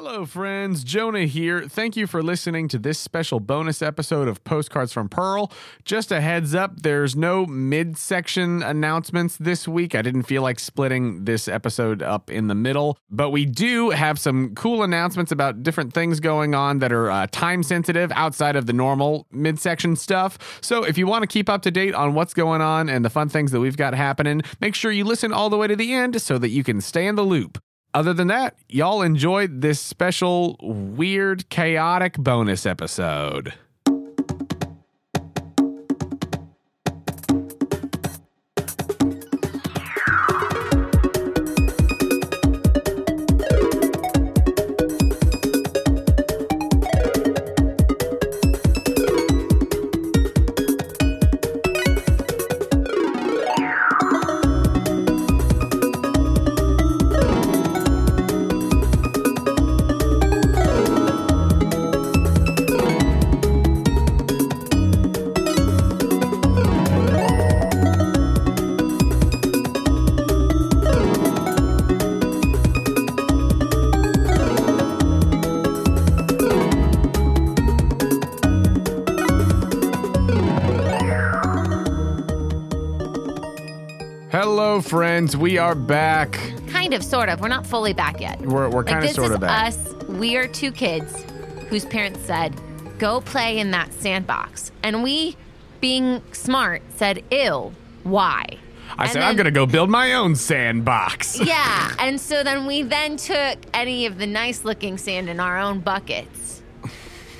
Hello, friends. Jonah here. Thank you for listening to this special bonus episode of Postcards from Pearl. Just a heads up, there's no midsection announcements this week. I didn't feel like splitting this episode up in the middle, but we do have some cool announcements about different things going on that are uh, time sensitive outside of the normal midsection stuff. So if you want to keep up to date on what's going on and the fun things that we've got happening, make sure you listen all the way to the end so that you can stay in the loop. Other than that, y'all enjoyed this special, weird, chaotic bonus episode. Friends. We are back. Kind of, sort of. We're not fully back yet. We're, we're Like kind of this sort is of back. us. We are two kids whose parents said, "Go play in that sandbox," and we, being smart, said, "Ew, why?" I And said, I'm going to go build my own sandbox. Yeah, and so then we then took any of the nice-looking sand in our own buckets.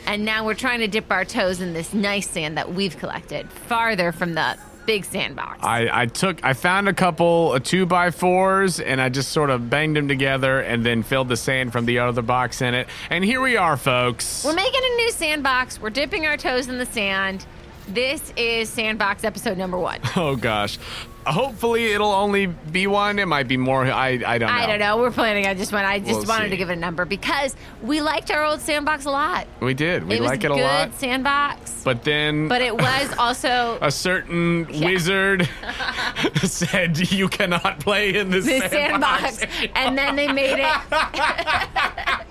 And now we're trying to dip our toes in this nice sand that we've collected farther from the big sandbox. I, I took, I found a couple uh, of two by fours and I just sort of banged them together and then filled the sand from the other box in it. And here we are, folks. We're making a new sandbox. We're dipping our toes in the sand. This is Sandbox episode number one. Oh, gosh. Hopefully, it'll only be one. It might be more. I, I don't know. I don't know. We're planning. I just went. I just We'll wanted see. to give it a number because we liked our old sandbox a lot. We did. We liked it was like a it a good lot. sandbox, But then. but it was also a certain wizard said you cannot play in this the sandbox. sandbox, and then they made it.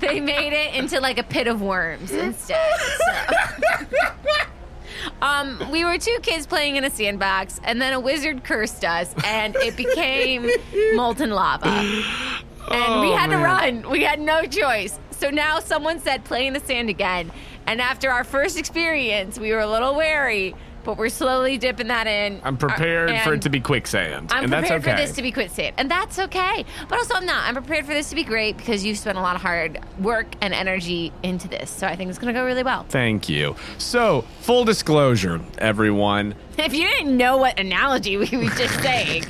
They made it into like a pit of worms instead. so. Um, we were two kids playing in a sandbox, and then a wizard cursed us, and it became molten lava. And we Oh, had to run. We had no choice. So now someone said play in the sand again. And after our first experience, we were a little wary, but we're slowly dipping that in. I'm prepared Uh, for it to be quicksand. I'm and that's prepared okay. for this to be quicksand, and that's okay. But also, I'm not. I'm prepared for this to be great because you've spent a lot of hard work and energy into this. So I think it's going to go really well. Thank you. So, full disclosure, everyone. If you didn't know what analogy we were just saying,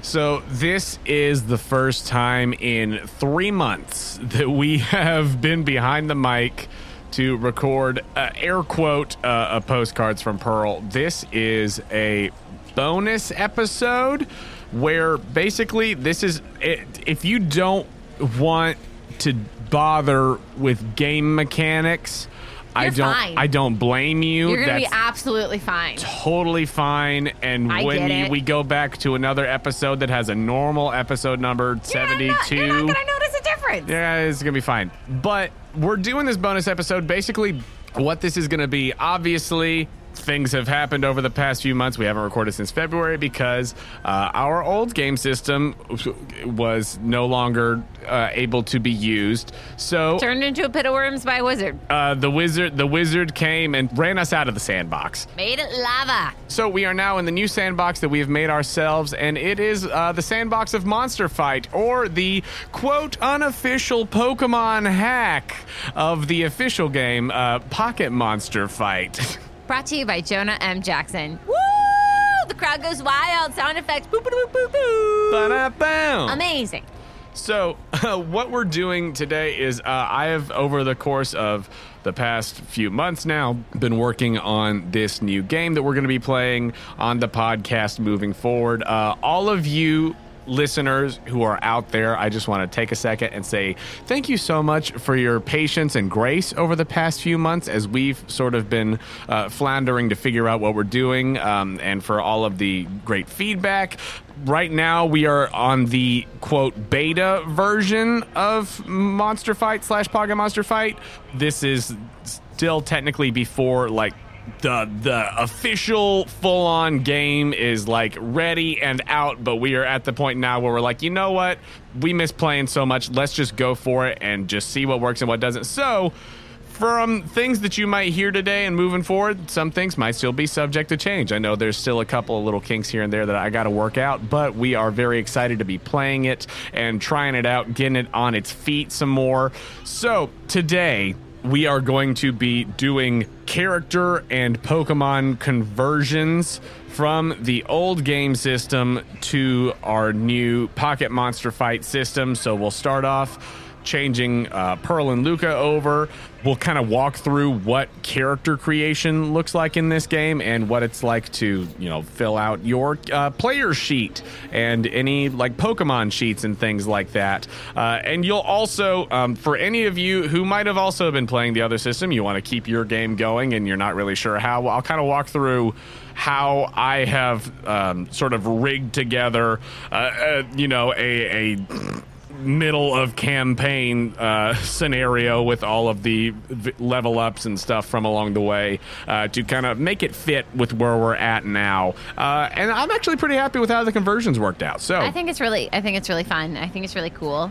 So, this is the first time in three months that we have been behind the mic to record, uh, air quote, uh, a postcards from Pearl. This is a bonus episode where basically this is it, if you don't want to bother with game mechanics. I You're don't. fine. I don't blame you. you're going to be That's- absolutely fine. totally fine. And I when you, we go back to another episode that has a normal episode number You're not- 72, You're not, going to a difference. yeah, it's gonna be fine. But we're doing this bonus episode. Basically, what this is gonna be, obviously. Things have happened over the past few months. We haven't recorded since February because uh, our old game system was no longer uh, able to be used. So Turned into a pit of worms by a wizard. uh, the wizard, the wizard came and ran us out of the sandbox. Made it lava. So we are now in the new sandbox that we have made ourselves, and it is uh, the sandbox of Monster Fight, or the quote unofficial Pokemon hack of the official game, uh, Pocket Monster Fight. Brought to you by Jonah M. Jackson. Woo! The crowd goes wild. Sound effects. Boop, boop, boop, boop, boop. Ba-da-boom. Amazing. So, what we're doing today is uh, I have, over the course of the past few months now, been working on this new game that we're going to be playing on the podcast moving forward. Uh, all of you listeners who are out there, I just want to take a second and say thank you so much for your patience and grace over the past few months as we've sort of been uh, floundering to figure out what we're doing um, and for all of the great feedback. Right now, we are on the quote beta version of Monster Fight slash Pocket Monster Fight. This is still technically before like the the official full on game is like ready and out, but we are at the point now where we're like, you know what? We miss playing so much. Let's just go for it and just see what works and what doesn't. So from things that you might hear today and moving forward, some things might still be subject to change. I know there's still a couple of little kinks here and there that I got to work out, but we are very excited to be playing it and trying it out, getting it on its feet some more. So today, we are going to be doing character and Pokemon conversions from the old game system to our new Pocket Monster Fight system. So we'll start off changing uh, Pearl and Luca over. We'll kind of walk through what character creation looks like in this game and what it's like to, you know, fill out your uh, player sheet and any like Pokemon sheets and things like that. Uh, and you'll also, um, for any of you who might have also been playing the other system, you want to keep your game going and you're not really sure how, I'll kind of walk through how I have um, sort of rigged together, uh, uh, you know, a, a middle of campaign uh, scenario with all of the v- level ups and stuff from along the way uh, to kind of make it fit with where we're at now. Uh, and I'm actually pretty happy with how the conversions worked out. So I think it's really, I think it's really fun. I think it's really cool.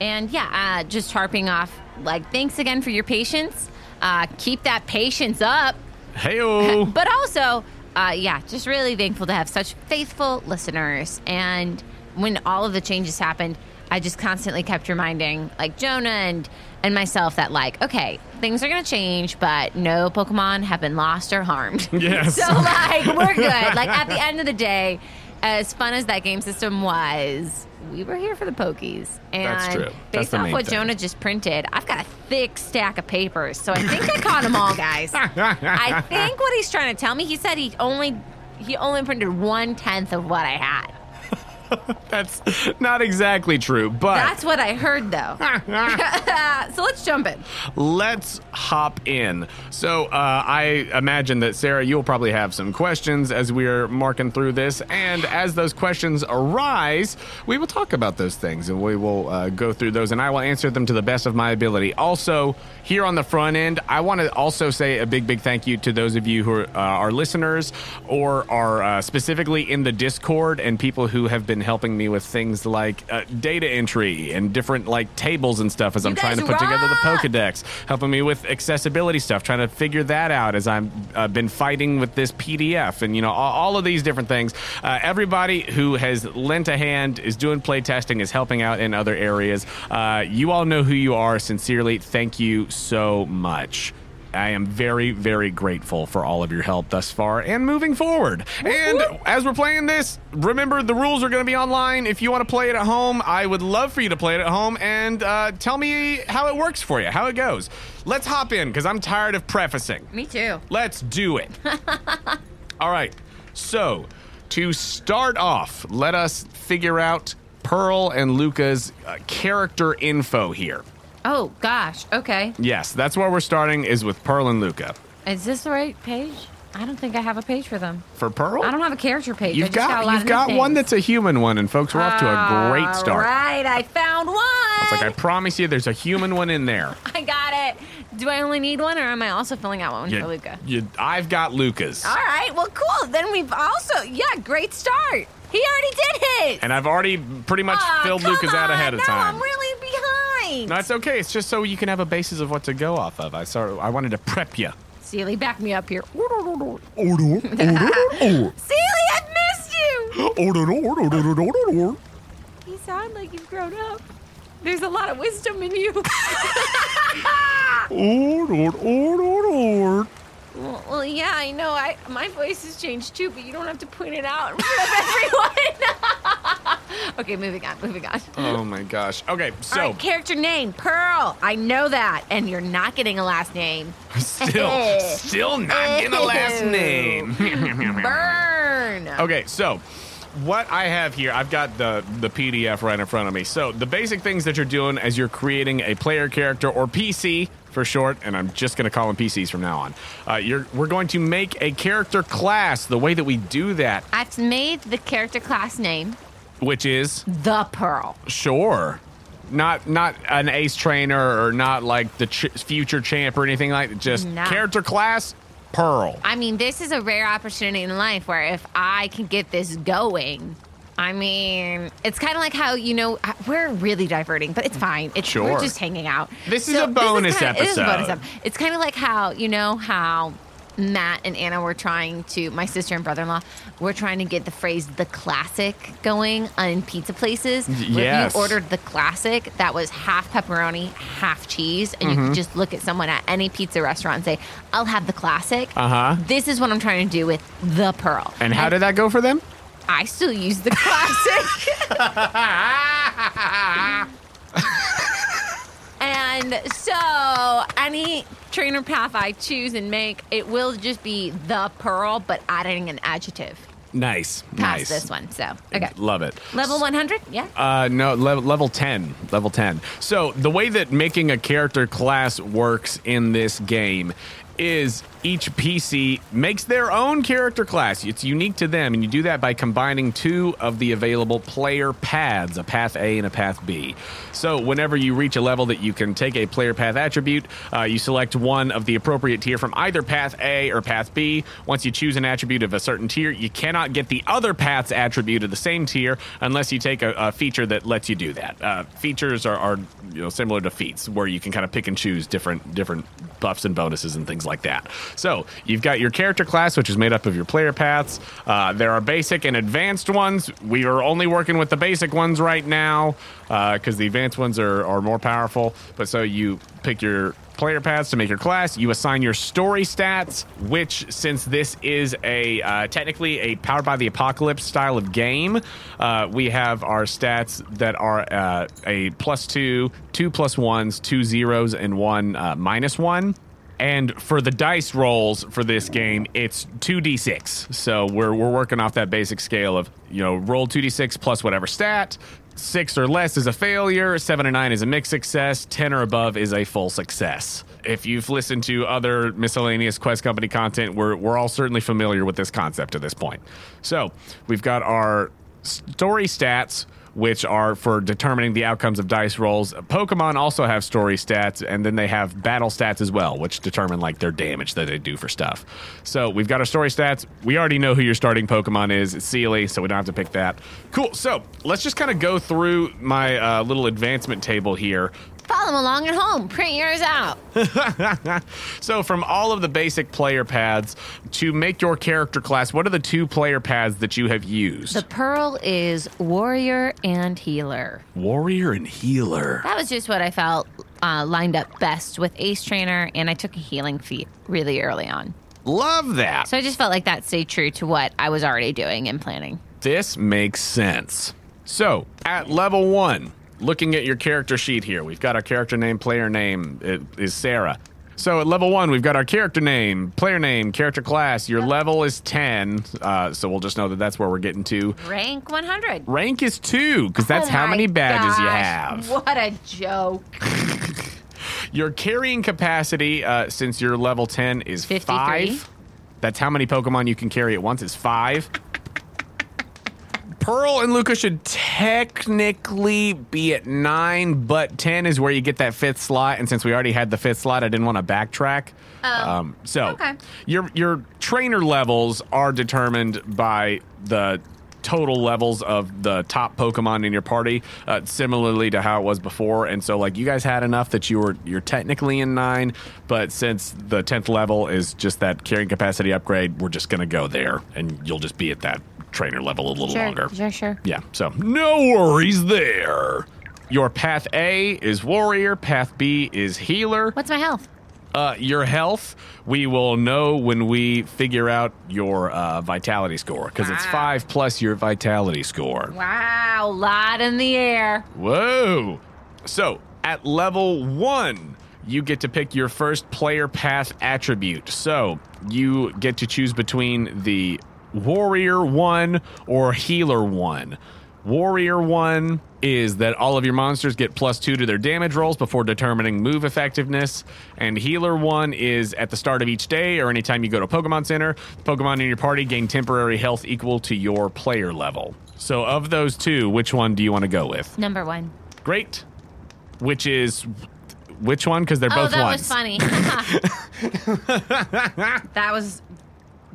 And yeah, uh, just harping off, like, thanks again for your patience. Uh, keep that patience up. hey But also, uh, yeah, just really thankful to have such faithful listeners. And when all of the changes happened, I just constantly kept reminding, like Jonah and and myself, that like, okay, things are gonna change, but no Pokemon have been lost or harmed. Yes. so like, we're good. Like at the end of the day, as fun as that game system was. We were here for the pokies, and That's true. That's based off what thing. Jonah just printed, I've got a thick stack of papers, so I think I caught them all, guys. I think what he's trying to tell me, he said he only he only printed one tenth of what I had. That's not exactly true, but That's what I heard, though. so let's jump in. let's hop in. So, uh, I imagine that Sarah, you'll probably have some questions as we're marking through this, and as those questions arise, we will talk about those things and we will uh, go through those, and I will answer them to the best of my ability. Also, here on the front end, I want to also say a big, big thank you to those of you who are uh, our listeners or are uh, specifically in the Discord and people who have been helping me with things like uh, data entry and different like tables and stuff as I'm trying to put together the rock! Pokedex, helping me with accessibility stuff, trying to figure that out as I've uh, been fighting with this PDF and you know all, all of these different things. Uh, everybody who has lent a hand is doing playtesting, is helping out in other areas. Uh, you all know who you are. Sincerely, thank you so much. I am very, very grateful for all of your help thus far and moving forward. And as we're playing this, remember the rules are going to be online. If you want to play it at home, I would love for you to play it at home and uh, tell me how it works for you, how it goes. Let's hop in because I'm tired of prefacing. Me too. Let's do it. All right. So, to start off, let us figure out Pearl and Luca's uh, character info here. Oh gosh. Okay. Yes, that's where we're starting is with Pearl and Luca. Is this the right page? I don't think I have a page for them. For Pearl? I don't have a character page. You've just got, got, you've got one that's a human one, and folks, we're off to a great start. All right, I found one. It's like I promise you, there's a human one in there. I got it. Do I only need one, or am I also filling out one You- for Luca? you- I've got Luca's, All right. Well, cool. Then we've also yeah, great start. He already did his. and I've already pretty much Aw, filled Luca's out ahead of no, time. I'm really behind. no, it's okay. It's just so you can have a basis of what to go off of. I sort I wanted to prep you. Sealy, back me up here. Sealy, I've missed you. You sound like you've grown up. There's a lot of wisdom in you. Well, well, yeah, I know. I my voice has changed too, but you don't have to point it out in front of everyone. okay, moving on. Moving on. Oh my gosh. Okay, so All right, character name Pearl. I know that, and you're not getting a last name. still, still not getting a last name. Burn. Okay, so what I have here, I've got the the PDF right in front of me. So the basic things that you're doing as you're creating a player character or PC for short, and I'm just going to call them PCs from now on. Uh, you're we're going to make a character class. The way that we do that, I've made the character class name which is the Pearl. sure. Not not an ace trainer or not like the ch- future champ or anything like that. Just No. character class, Pearl. I mean, this is a rare opportunity in life where if I can get this going, I mean, it's kind of like how you know we're really diverting, but it's fine. It's Sure. we're just hanging out. This is a bonus kinda- It is a bonus episode. episode. It's kind of like how you know how Matt and Anna were trying to my sister and brother-in-law were trying to get the phrase "the classic" going on pizza places. Where yes. If you ordered the classic, that was half pepperoni, half cheese, and Mm-hmm. you could just look at someone at any pizza restaurant and say, "I'll have the classic." Uh-huh. This is what I'm trying to do with the pearl. And how did that go for them? I still use the classic? and so any trainer path I choose and make, it will just be the pearl, but adding an adjective Nice, past nice. this one. So okay, Love it. level 100. Yeah. Uh, no, level, level 10. Level 10. So, the way that making a character class works in this game is each PC makes their own character class. It's unique to them, and you do that by combining two of the available player paths, a path A and a path B. So, whenever you reach a level that you can take a player path attribute, uh, you select one of the appropriate tier from either path A or path B. Once you choose an attribute of a certain tier, you cannot get the other path's attribute of the same tier unless you take a, a feature that lets you do that. Uh, features are, are you know similar to feats, where you can kind of pick and choose different different buffs and bonuses and things like that. So you've got your character class, which is made up of your player paths. Uh, there are basic and advanced ones. We are only working with the basic ones right now because the advanced ones are, are more powerful. But so you pick your player paths to make your class. You assign your story stats, which since this is a uh, technically a powered by the apocalypse style of game, uh, we have our stats that are uh, a plus two, two plus ones, two zeros, and one uh, minus one. And for the dice rolls for this game, it's 2d6. So we're, we're working off that basic scale of, you know, roll 2d6 plus whatever stat. Six or less is a failure, seven or nine is a mixed success, 10 or above is a full success. If you've listened to other miscellaneous Quest Company content, we're, we're all certainly familiar with this concept at this point. So we've got our story stats, which are for determining the outcomes of dice rolls. Pokemon also have story stats, and then they have battle stats as well, which determine like their damage that they do for stuff. So we've got our story stats. We already know who your starting Pokemon is. It's Sealy, so we don't have to pick that. Cool. So let's just kind of go through my uh, little advancement table here. Follow along at home. Print yours out. So, from all of the basic player paths to make your character class, what are the two player paths that you have used? The pearl is warrior and healer. Warrior and healer. That was just what I felt uh, lined up best with Ace Trainer, and I took a healing feat really early on. Love that. So I just felt like that stayed true to what I was already doing and planning. This makes sense. So, at level one, looking at your character sheet here, we've got our character name, player name it is Sarah. So, at level one, we've got our character name, player name, character class. Your level is 10. Uh, so, we'll just know that that's where we're getting to. Rank 100. Rank is two, because that's Oh how many badges you have. What a joke. Your carrying capacity, uh, since you're level 10, is 53. five. That's how many Pokemon you can carry at once, is five. Pearl and Luca should technically be at nine, but 10 is where you get that fifth slot. And since we already had the fifth slot, I didn't want to backtrack. um, so okay. your, your trainer levels are determined by the total levels of the top Pokemon in your party, uh, similarly to how it was before. And so, like, you guys had enough that you were you're technically in nine, but since the tenth level is just that carrying capacity upgrade, we're just gonna go there, and you'll just be at that trainer level a little Sure, longer. sure, sure. Yeah, so no worries there. Your path A is warrior, path B is healer. What's my health? Uh, your health, we will know when we figure out your uh, vitality score because it's five plus your vitality score. Wow, lot in the air. Whoa! So at level one, you get to pick your first player path attribute. So you get to choose between the Warrior 1 or Healer 1. Warrior 1 is that all of your monsters get plus 2 to their damage rolls before determining move effectiveness. And Healer 1 is at the start of each day or anytime you go to Pokemon Center, the Pokemon in your party gain temporary health equal to your player level. So, of those two, which one do you want to go with? Number one. Great. Which is which one? Because they're Oh, both that ones. was funny. that was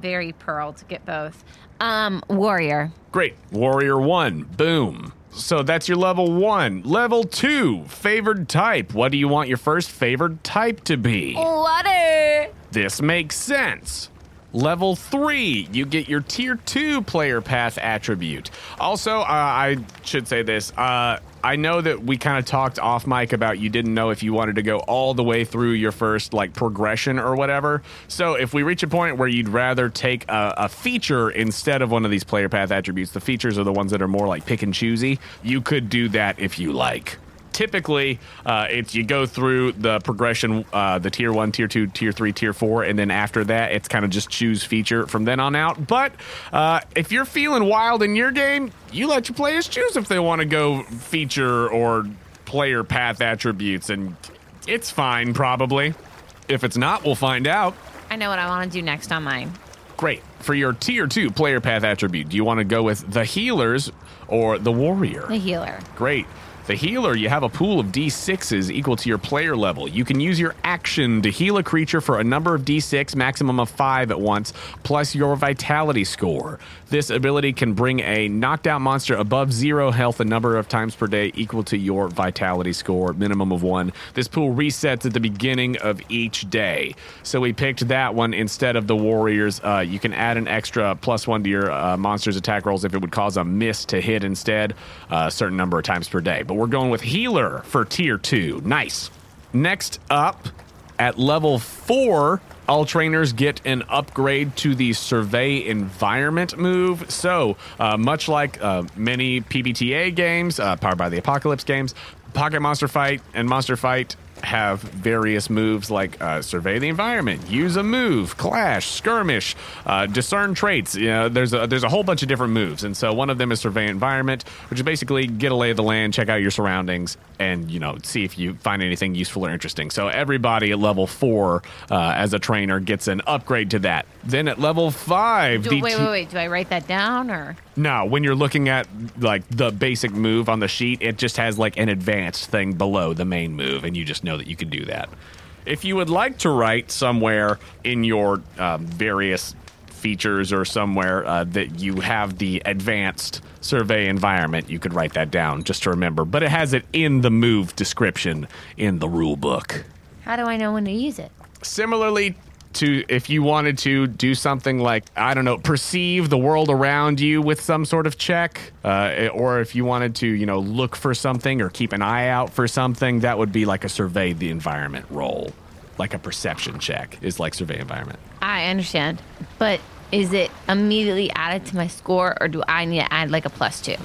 very Pearl to get both. Um, Warrior. Great. Warrior one. Boom. So that's your level one. Level two, favored type. What do you want your first favored type to be? Water. This makes sense. Level three, you get your tier two player path attribute. Also, uh, I should say this. Uh, I know that we kind of talked off mic about you didn't know if you wanted to go all the way through your first like progression or whatever. So if we reach a point where you'd rather take a, a feature instead of one of these player path attributes, the features are the ones that are more like pick and choosy. You could do that if you like typically uh, it's you go through the progression uh, the tier one tier two tier three tier four and then after that it's kind of just choose feature from then on out but uh, if you're feeling wild in your game you let your players choose if they want to go feature or player path attributes and it's fine probably if it's not we'll find out I know what I want to do next on mine. great for your tier two player path attribute do you want to go with the healers or the warrior The healer. Great. The healer, you have a pool of d6s equal to your player level. You can use your action to heal a creature for a number of d6, maximum of 5 at once, plus your vitality score. This ability can bring a knocked out monster above 0 health a number of times per day equal to your vitality score, minimum of 1. This pool resets at the beginning of each day. So we picked that one instead of the warriors. Uh, you can add an extra plus 1 to your uh, monster's attack rolls if it would cause a miss to hit instead, uh, a certain number of times per day. But we're going with healer for tier 2. Nice. Next up, at level 4, all trainers get an upgrade to the survey environment move. So, uh, much like uh, many PBTA games, uh, powered by the Apocalypse games, Pocket Monster Fight and Monster Fight have various moves like uh, survey the environment, use a move, clash, skirmish, uh, discern traits. You know, there's a there's a whole bunch of different moves, and so one of them is survey environment, which is basically get a lay of the land, check out your surroundings, and you know see if you find anything useful or interesting. So everybody at level four uh, as a trainer gets an upgrade to that. Then at level five, Do, wait, t- wait, wait. Do I write that down or? No, when you're looking at like the basic move on the sheet, it just has like an advanced thing below the main move, and you just know that you can do that. If you would like to write somewhere in your um, various features or somewhere uh, that you have the advanced survey environment, you could write that down just to remember. But it has it in the move description in the rule book How do I know when to use it? similarly to if you wanted to do something like i don't know perceive the world around you with some sort of check uh, or if you wanted to you know look for something or keep an eye out for something that would be like a survey the environment roll like a perception check is like survey environment I understand, but is it immediately added to my score, or do I need to add like a plus two?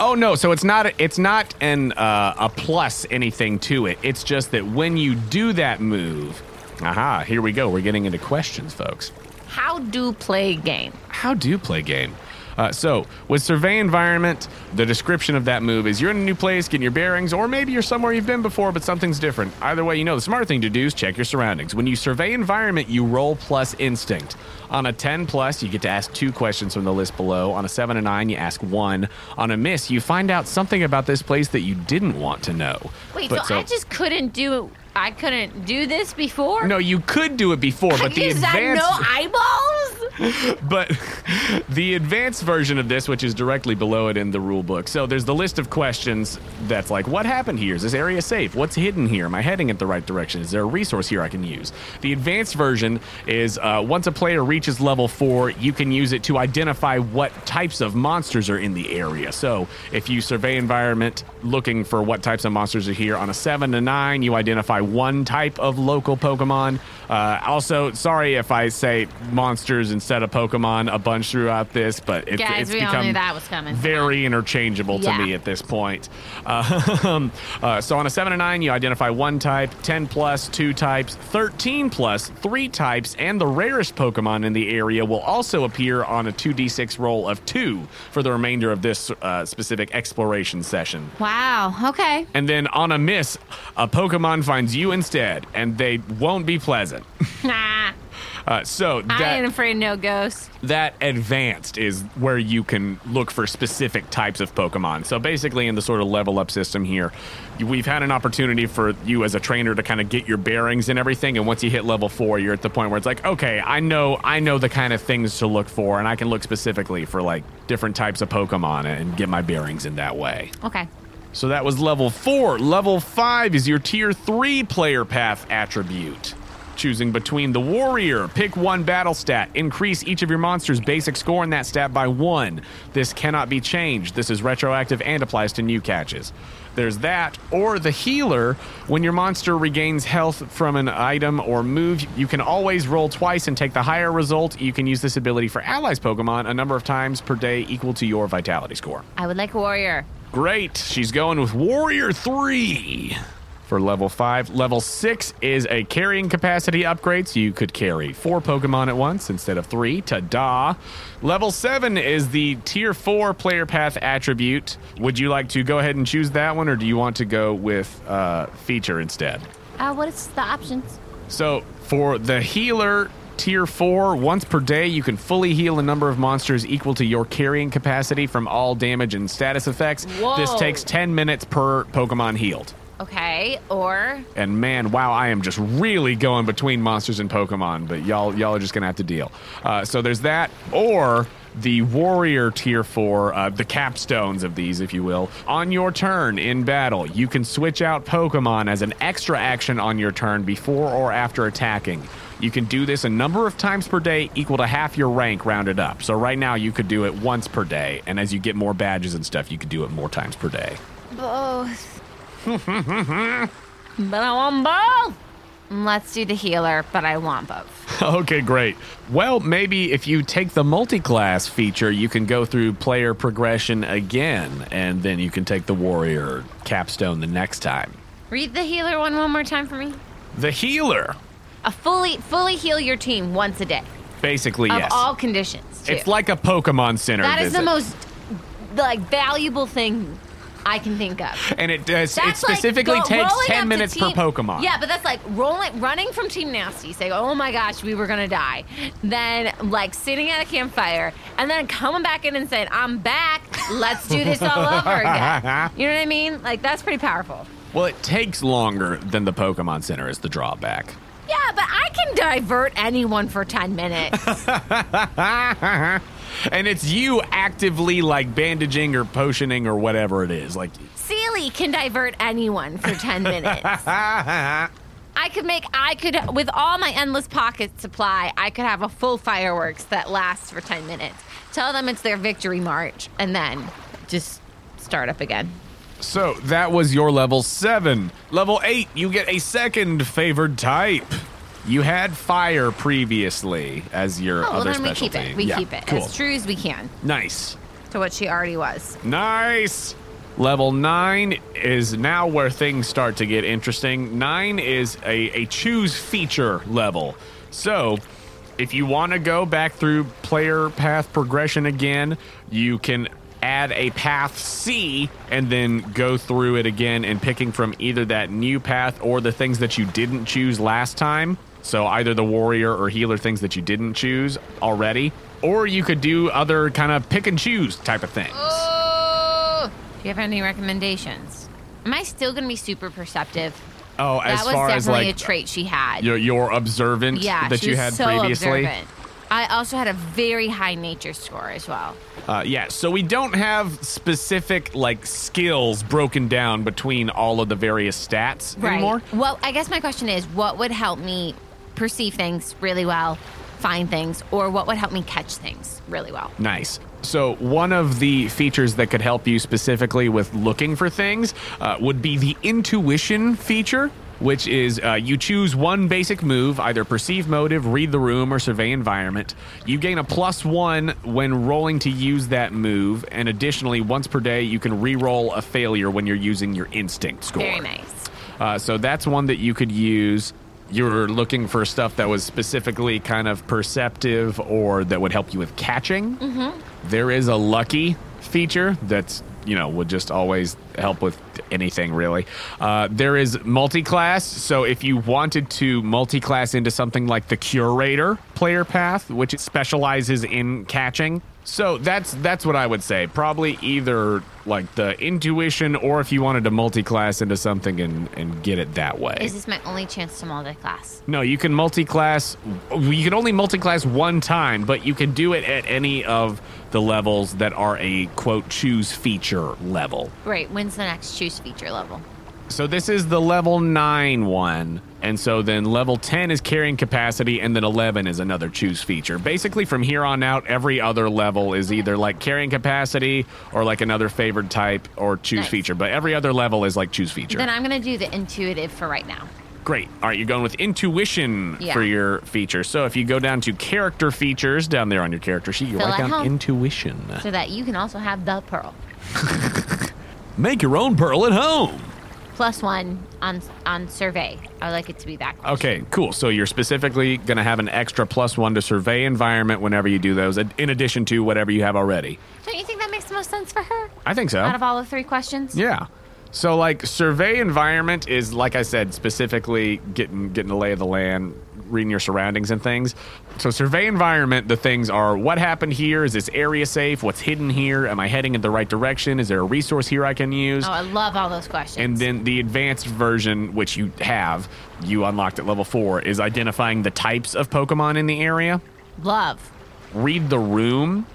Oh no! So it's not it's not an uh, a plus anything to it. It's just that when you do that move, aha! Here we go. We're getting into questions, folks. How do play game? How do you play game? Uh, so, with Survey Environment, the description of that move is you're in a new place, getting your bearings, or maybe you're somewhere you've been before, but something's different. Either way, you know the smart thing to do is check your surroundings. When you survey environment, you roll plus instinct. On a 10 plus, you get to ask two questions from the list below. On a 7 and 9, you ask one. On a miss, you find out something about this place that you didn't want to know. Wait, But so, I just couldn't do I couldn't do this before? No, you could do it before, but the Is that advanced. no eyeballs? but the advanced version of this, which is directly below it in the rule book. So there's the list of questions that's like, what happened here? Is this area safe? What's hidden here? Am I heading in the right direction? Is there a resource here I can use? The advanced version is uh, once a player reaches level four, you can use it to identify what types of monsters are in the area. So if you survey environment looking for what types of monsters are here, on a seven to nine, you identify one type of local Pokemon. Uh, also, sorry if I say monsters instead of Pokemon a bunch throughout this, but it, Guys, it's become that was coming. very interchangeable to Yeah. me at this point. Uh, uh, so on a 7 to 9, you identify one type, 10 plus, two types, 13 plus, three types, and the rarest Pokemon in the area will also appear on a 2d6 roll of two for the remainder of this uh, specific exploration session. Wow. Okay. And then on a miss, a Pokemon finds you instead, and they won't be pleasant. Nah. Uh, so I that ain't afraid of no ghost. that advanced is where you can look for specific types of Pokemon. So basically, in the sort of level up system here, we've had an opportunity for you as a trainer to kind of get your bearings and everything. And once you hit level four, you're at the point where it's like, okay, I know, I know the kind of things to look for, and I can look specifically for like different types of Pokemon and get my bearings in that way. Okay. So that was level four. Level five is your tier three player path attribute. Choosing between the warrior, pick one battle stat, increase each of your monster's basic score in that stat by one. This cannot be changed. This is retroactive and applies to new catches. There's that, or the healer. When your monster regains health from an item or move, you can always roll twice and take the higher result. You can use this ability for allies Pokemon a number of times per day equal to your vitality score. I would like a warrior. Great. She's going with Warrior 3 for level 5. Level 6 is a carrying capacity upgrade, so you could carry four Pokemon at once instead of three. Ta-da. Level 7 is the Tier 4 player path attribute. Would you like to go ahead and choose that one, or do you want to go with uh, feature instead? Uh, what is the options? So for the healer tier 4, once per day you can fully heal a number of monsters equal to your carrying capacity from all damage and status effects. This takes 10 minutes per Pokemon healed. Okay. Or And man, wow, I am just really going between monsters and Pokemon, but y'all y'all are just gonna have to deal. Uh, so there's that, or the warrior tier four, uh, the capstones of these, if you will. On your turn in battle, you can switch out Pokemon as an extra action on your turn before or after attacking. You can do this a number of times per day, equal to half your rank rounded up. So right now, you could do it once per day, and as you get more badges and stuff, you could do it more times per day. both. but I want both. Let's do the healer, but I want both. Okay, great. Well, maybe if you take the multi-class feature, you can go through player progression again, and then you can take the warrior capstone the next time. Read the healer one one more time for me. The healer, A fully fully heal your team once a day basically, of yes. all conditions. Too. it's like a Pokemon Center that is visit. the most like valuable thing I can think of. and it does. It That's like specifically go- takes rolling up ten to minutes team- per Pokemon. Yeah, but that's like rolling, running from Team Nasty, saying, "Oh my gosh, we were gonna die," then like sitting at a campfire, and then coming back in and saying, "I'm back. Let's do this all over again." You know what I mean? Like that's pretty powerful. Well, it takes longer than the Pokemon Center is the drawback. Yeah, but I can divert anyone for ten minutes. and it's you actively like bandaging or potioning or whatever it is. Like, Sealy can divert anyone for ten minutes. I could make, I could, with all my endless pocket supply, I could have a full fireworks that lasts for 10 minutes. Tell them it's their victory march and then just start up again. So that was your level seven. Level eight, you get a second favored type. You had fire previously as your Oh, well, other then we keep it. We Yeah, keep it Cool. as true as we can Nice. to what she already was. Nice. Level nine is now where things start to get interesting. Nine is a, a choose feature level. So, if you want to go back through player path progression again, you can add a path C and then go through it again and picking from either that new path or the things that you didn't choose last time. So, either the warrior or healer things that you didn't choose already. Or you could do other kind of pick and choose type of things. Oh! Do you have any recommendations? Am I still going to be super perceptive? Oh, as that was far as definitely like a trait she had. your your observant yeah, that you had so previously. observant. I also had a very high nature score as well. Uh, yeah, so we don't have specific like skills broken down between all of the various stats anymore. Well, I guess my question is what would help me perceive things really well, find things, or what would help me catch things really well? Nice. So one of the features that could help you specifically with looking for things uh, would be the intuition feature. Which is uh, you choose one basic move, either perceive motive, read the room, or survey environment. You gain a plus one when rolling to use that move, and additionally, once per day, you can re-roll a failure when you're using your instinct score. Very nice. Uh, so that's one that you could use. You're looking for stuff that was specifically kind of perceptive or that would help you with catching. There is a lucky feature that's, you know, would just always help with anything really. Uh, there is multi-class. So if you wanted to multi-class into something like the curator player path, which specializes in catching. So that's that's what I would say. Probably either like the intuition or if you wanted to multi-class into something and, and get it that way. Is this my only chance to multi-class? No, you can multi-class. You can only multi-class one time, but you can do it at any of the levels that are a quote choose feature level. Right. When's the next choose feature level? So this is the level nine one, and so then level ten is carrying capacity, and then eleven is another choose feature. Basically, from here on out, every other level is either like carrying capacity or like another favored type or choose Nice. feature. But every other level is like choose feature. Then I'm gonna do the intuitive for right now. Great. All right, you're going with intuition Yeah. for your feature. So if you go down to character features down there on your character sheet, you Fill write down home. intuition. So that you can also have the pearl. Make your own pearl at home. Plus one on on survey. I would like it to be that. question. Okay, cool. So you're specifically going to have an extra plus one to survey environment whenever you do those, in addition to whatever you have already. Don't you think that makes the most sense for her? I think so. Out of all the three questions? Yeah. So like survey environment is like I said specifically getting getting the lay of the land, reading your surroundings and things. So survey environment, the things are what happened here? Is this area safe? What's hidden here? Am I heading in the right direction? Is there a resource here I can use? Oh, I love all those questions. And then the advanced version, which you have, you unlocked at level four, is identifying the types of Pokemon in the area. love. Read the room.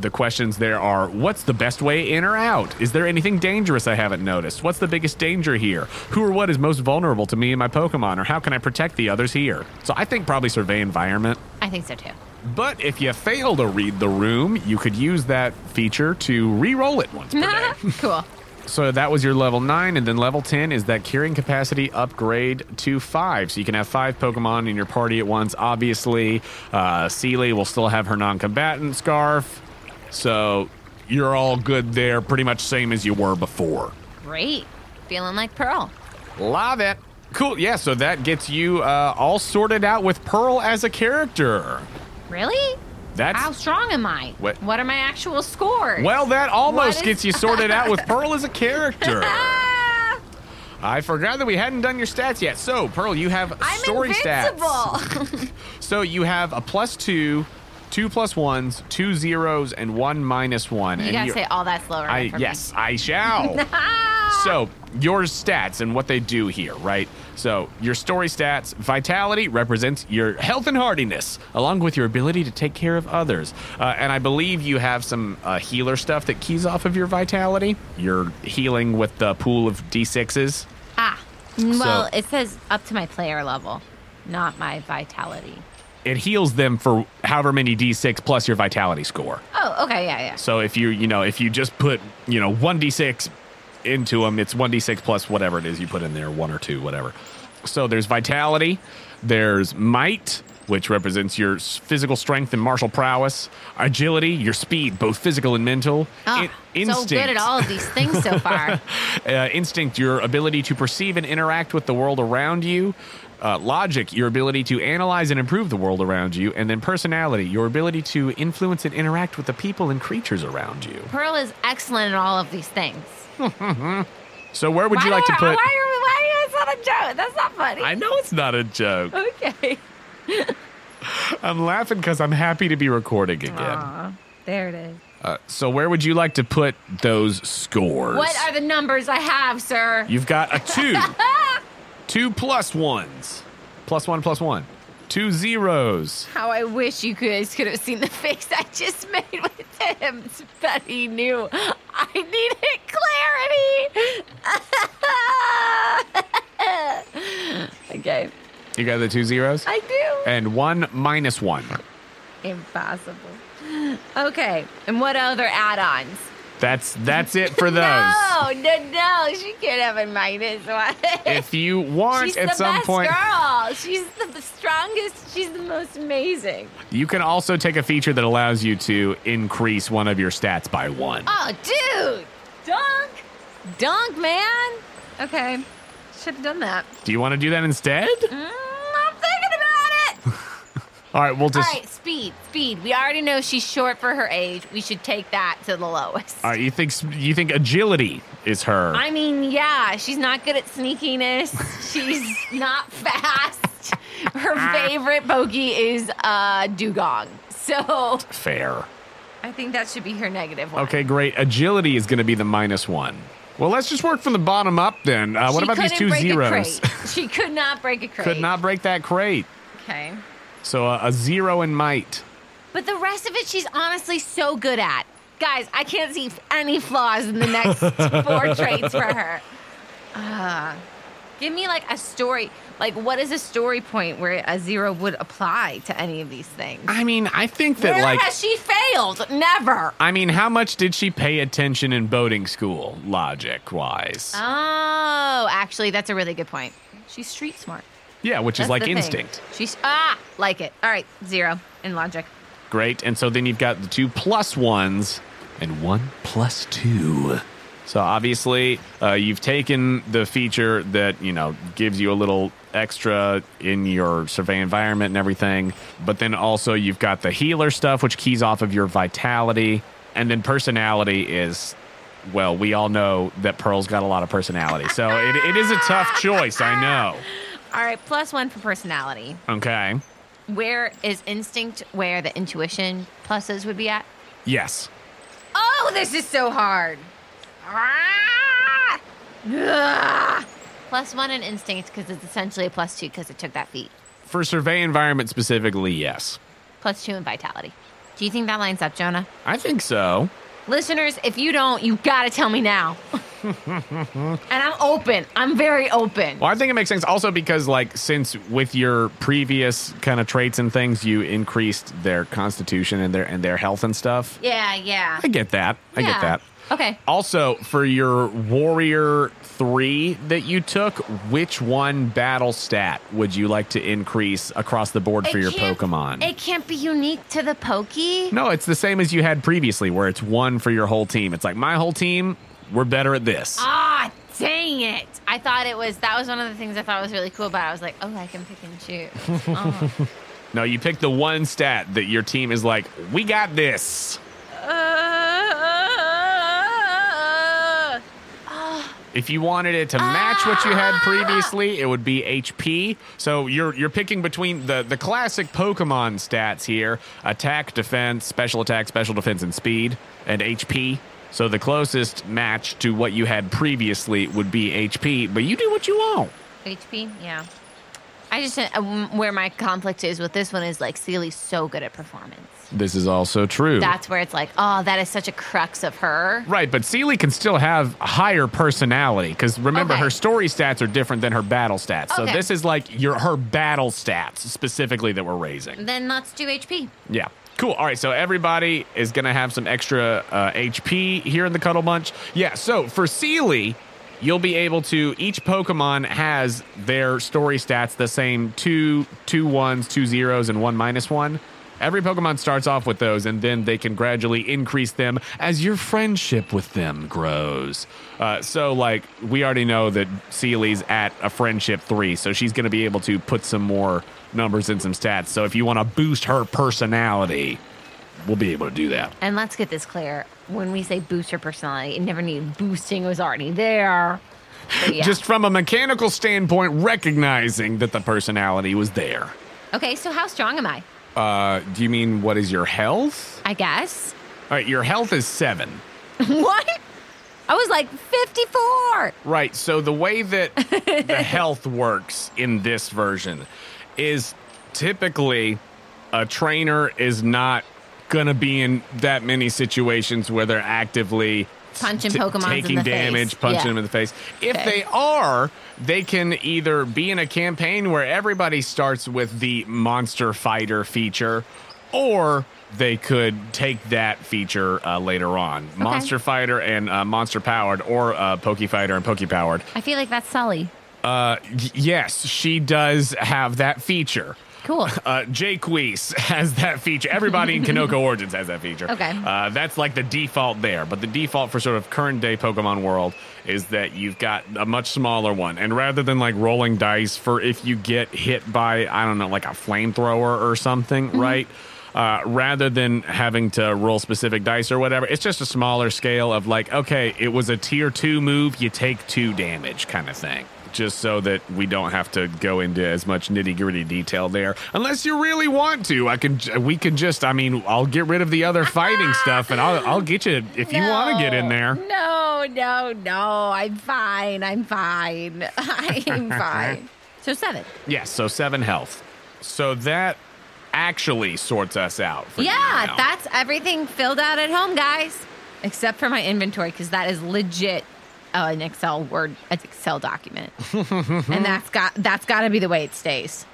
The questions there are what's the best way in or out? Is there anything dangerous I haven't noticed? What's the biggest danger here? Who or what is most vulnerable to me and my Pokemon? Or how can I protect the others here? So I think probably survey environment. I think so too. But if you fail to read the room, you could use that feature to re roll it once per day. cool. So that was your level 9, and then level 10 is that carrying capacity upgrade to 5. So you can have 5 Pokemon in your party at once. Obviously, uh, Sealy will still have her non combatant scarf. So you're all good there, pretty much same as you were before. Great. Feeling like Pearl. Love it. Cool. Yeah, so that gets you uh, all sorted out with Pearl as a character. Really? That's. How strong am I? What- What are my actual scores? Well, that almost What is- gets you sorted out with Pearl as a character. Ah, I forgot that we hadn't done your stats yet. So, Pearl, you have I'm story stats. So you have a plus two, two plus ones, two zeros, and one minus one. you and gotta you're- say all that slower. I yes, I shall. So your stats and what they do here, right? So your story stats, vitality represents your health and hardiness, along with your ability to take care of others. Uh, and I believe you have some uh, healer stuff that keys off of your vitality. You're healing with the pool of d6s. ah. Well, So- it says up to my player level, not my vitality. It heals them for however many d6 plus your vitality score. Oh, okay, yeah, yeah. So if you you know if you just put you know one d six into them, it's one d six plus whatever it is you put in there, one or two, whatever. So there's vitality, there's might, which represents your physical strength and martial prowess, agility, your speed, both physical and mental. Oh, in- so good at all of these things so far. uh, instinct, your ability to perceive and interact with the world around you. Uh, logic, your ability to analyze and improve the world around you. And then personality, your ability to influence and interact with the people and creatures around you. Pearl is excellent at all of these things. So where would you Why like to are- put? Why are, why is that a joke? That's not funny. I know it's not a joke. okay. I'm laughing because I'm happy to be recording again. Aw, there it is. Uh, so where would you like to put those scores? What are the numbers I have, sir? You've got a two, two plus ones, plus one plus one, two zeros. How I wish you guys could have seen the face I just made with him. That he knew I needed clarity. okay, You got the two zeros I do. and one minus one. Impossible. Okay, and what other add-ons? That's that's it for those. No, no, no. She can't have a minus one. If you want She's at the some best point, girl. She's the, the strongest. She's the most amazing. you can also take a feature that allows you to increase one of your stats by one. Oh, dude, dunk, dunk, man. Okay, should have done that. Do you want to do that instead? Mm, I'm thinking about it. All right, we'll just. right, speed, speed. We already know she's short for her age. We should take that to the lowest. All right, you think you think agility is her? I mean, yeah, she's not good at sneakiness. She's not fast. Her favorite bogey is uh, Dewgong. So Fair. I think that should be her negative one. Okay, great. Agility is going to be the minus one. Well, let's just work from the bottom up then. Uh, what She about these two break a zeros? crate. She could not break a crate. Could not break that crate. Okay. So uh, a zero in might. But the rest of it, she's honestly so good at. Guys, I can't see any flaws in the next four traits for her. Uh, give me like a story. Like, what is a story point where a zero would apply to any of these things? I mean, I think that Where like. has she failed? Never. I mean, how much did she pay attention in boating school, logic wise? Oh, actually, that's a really good point. She's street smart. Yeah, which is like thing. instinct. She's ah, like it. All right, zero in logic. Great. And so then you've got the two plus ones and one plus two. So obviously, uh, you've taken the feature that, you know, gives you a little extra in your survey environment and everything. But then also you've got the healer stuff, which keys off of your vitality. And then personality is, well, we all know that Pearl's got a lot of personality. So it, it is a tough choice, I know. All right, plus one for personality. Okay. Where is instinct where the intuition pluses would be at? Yes. Oh, this is so hard. Ah! Ugh. Plus one in instinct because it's essentially a plus two because it took that feat. For survey environment specifically, yes. Plus two in vitality. Do you think that lines up, Jonah? I think so. Listeners, if you don't, you gotta tell me now. and I'm open. I'm very open. Well, I think it makes sense also because, like, since with your previous kind of traits and things, you increased their constitution and their and their health and stuff. Yeah, yeah. I get that. I get that. Okay. Also, for your warrior three that you took, which one battle stat would you like to increase across the board for It your Pokemon? It can't be unique to the Pokey. no, it's the same as you had previously, where it's one for your whole team. It's like my whole team, we're better at this. Ah, dang it. I thought it was, that was one of the things I thought was really cool about it. I was like, oh, I can pick and choose. Oh. No, you pick the one stat that your team is like, we got this. Uh, If you wanted it to match what you had previously, it would be HP. So you're you're picking between the the classic Pokemon stats here: attack, defense, special attack, special defense, and speed, and HP. So the closest match to what you had previously would be HP, but you do what you want. HP, yeah. I just, uh, where my conflict is with this one is like Sealy's so good at performance. This is also true. That's where it's like, oh, that is such a crux of her. Right, but Sealy can still have higher personality because remember Okay. her story stats are different than her battle stats. Okay. So this is like your her battle stats specifically that we're raising. Then let's do HP. Yeah. Cool. All right. So everybody is going to have some extra uh, HP here in the Cuddle Bunch. Yeah. So for Sealy, you'll be able to. Each Pokemon has their story stats the same two two ones, two zeros, and one minus one. Every Pokemon starts off with those, and then they can gradually increase them as your friendship with them grows. Uh, so, like, we already know that Sealy's at a friendship three, so she's going to be able to put some more numbers and some stats. So, if you want to boost her personality, we'll be able to do that. And let's get this clear. When we say boost her personality, it never needed boosting. It was already there. Yeah. Just from a mechanical standpoint, recognizing that the personality was there. okay, so how strong am I? Uh, do you mean what is your health? I guess. All right, your health is seven. what? I was like 54. Right. So the way that the health works in this version is typically a trainer is not going to be in that many situations where they're actively Punching t- Pokemons in taking damage, face. punching Yeah. them in the face. If Okay. they are, they can either be in a campaign where everybody starts with the monster fighter feature or they could take that feature uh, later on. Monster Fighter and uh, Monster Powered, or uh, Poke Fighter and Poke Powered. I feel like that's Sully. Uh, yes, she does have that feature. Cool. Uh, Jaques has that feature. Everybody in Kanoko Origins has that feature. Okay. Uh, that's like the default there. But the default for sort of current day Pokemon world is that you've got a much smaller one. And rather than like rolling dice for if you get hit by, I don't know, like a flamethrower or something, right? Uh, rather than having to roll specific dice or whatever, it's just a smaller scale of like, okay, it was a tier two move, you take two damage kind of thing just so that we don't have to go into as much nitty gritty detail there. Unless you really want to, I can. We can just. I mean, I'll get rid of the other fighting ah, stuff, and I'll I'll get you if you want to get in there. No, no, no. I'm fine. I'm fine. I'm fine. So seven. Yes. So seven health. So that actually sorts us out. For Yeah, that's everything filled out at home, guys. Except for my inventory, because that is legit Oh, an Excel word, an Excel document, and that's got that's got to be the way it stays.